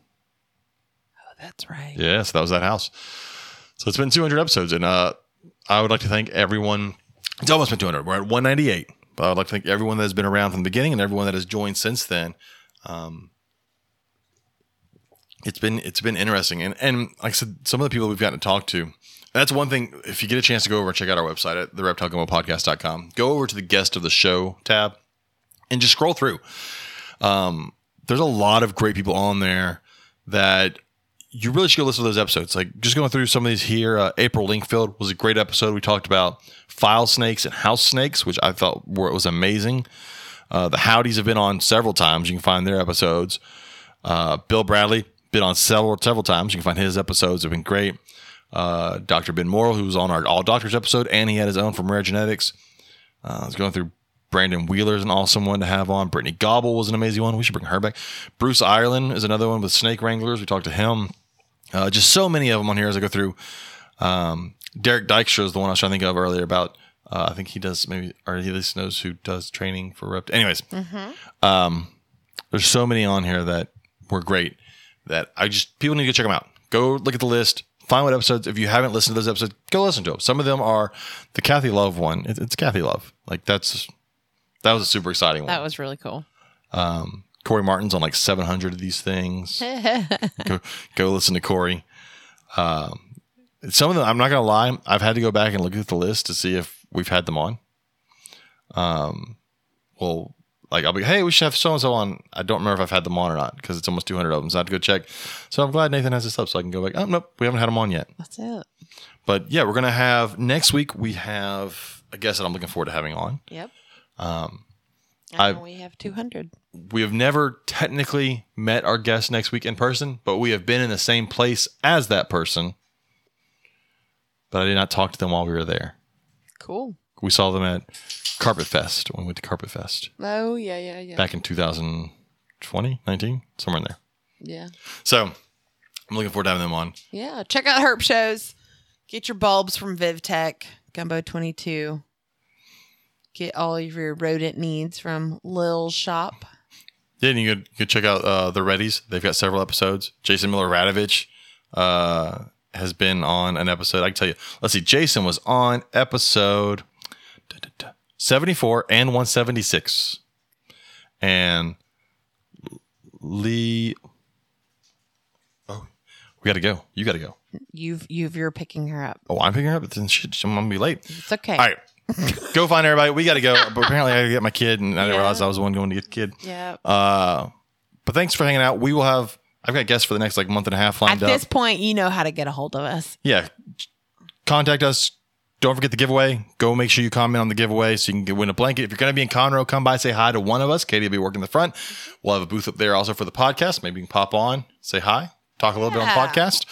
Oh, that's right. Yes, that was that house. So it's been 200 episodes, and uh, I would like to thank everyone. It's almost been 200. We're at 198, but I would like to thank everyone that has been around from the beginning and everyone that has joined since then. Um, it's been it's been interesting, and and like I said, some of the people we've gotten to talk to. That's one thing. If you get a chance to go over and check out our website at the reptilegumbo go over to the guest of the show tab and just scroll through. Um, there's a lot of great people on there that you really should go listen to those episodes. Like just going through some of these here. Uh, April Linkfield was a great episode. We talked about file snakes and house snakes, which I thought were, was amazing. Uh, the Howdies have been on several times. You can find their episodes. Uh, Bill Bradley been on several several times. You can find his episodes have been great. Uh, Dr. Ben Morrill, who was on our All Doctors episode, and he had his own from Rare Genetics. Uh, I was going through Brandon Wheeler's an awesome one to have on. Brittany Gobble was an amazing one. We should bring her back. Bruce Ireland is another one with Snake Wranglers. We talked to him. Uh, just so many of them on here as I go through. Um, Derek Dykstra is the one I was trying to think of earlier about. Uh, I think he does maybe, or he at least knows who does training for Rept. Anyways, um, there's so many on here that were great that I just people need to go check them out. Go look at the list. Find what episodes. If you haven't listened to those episodes, go listen to them. Some of them are the Kathy Love one. It, it's Kathy Love. Like that's that was a super exciting one. That was really cool. Um, Corey Martin's on like 700 of these things. go, go listen to Corey. Um, some of them, I'm not going to lie, I've had to go back and look at the list to see if we've had them on. Um, well, like I'll be, hey, we should have so and so on. I don't remember if I've had them on or not because it's almost 200 of them. So I have to go check. So I'm glad Nathan has this up so I can go back. Oh, nope, we haven't had them on yet. That's it. But yeah, we're going to have next week, we have a guest that I'm looking forward to having on. Yep. Um, I- we have 200. we have never technically met our guest next week in person, but we have been in the same place as that person. But I did not talk to them while we were there. Cool. We saw them at Carpet Fest when we went to Carpet Fest Oh, yeah, yeah, yeah. back in 2020, 19, somewhere in there. Yeah. So I'm looking forward to having them on. Yeah. Check out Herp shows. Get your bulbs from VivTech, Gumbo 22. Get all of your rodent needs from Lil Shop. Yeah, and you could, you could check out uh, the Reddies. They've got several episodes. Jason Miller Radovich uh, has been on an episode. I can tell you. Let's see. Jason was on episode 74 and 176. And Lee. Oh, we got to go. You got to go. You've you've you're picking her up. Oh, I'm picking her up. Then shit, I'm going to be late. It's okay. All right. go find everybody. We got to go. But apparently, I got to get my kid. And I didn't Yeah. realize I was the one going to get the kid. Yeah. Uh, but thanks for hanging out. We will have. I've got guests for the next like month and a half At lined up. At this point, you know how to get a hold of us. yeah, contact us. Don't forget the giveaway. Go make sure you comment on the giveaway so you can get, win a blanket. If you're going to be in Conroe, come by, say hi to one of us. Katie will be working the front. We'll have a booth up there also for the podcast. Maybe you can pop on, say hi, talk a little bit on the podcast.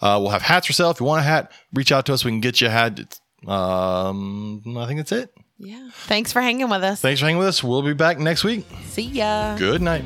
Uh, we'll have hats for sale. If you want a hat, reach out to us. We can get you a hat. It's, um, I think that's it. Yeah. Thanks for hanging with us. Thanks for hanging with us. We'll be back next week. See ya. Good night.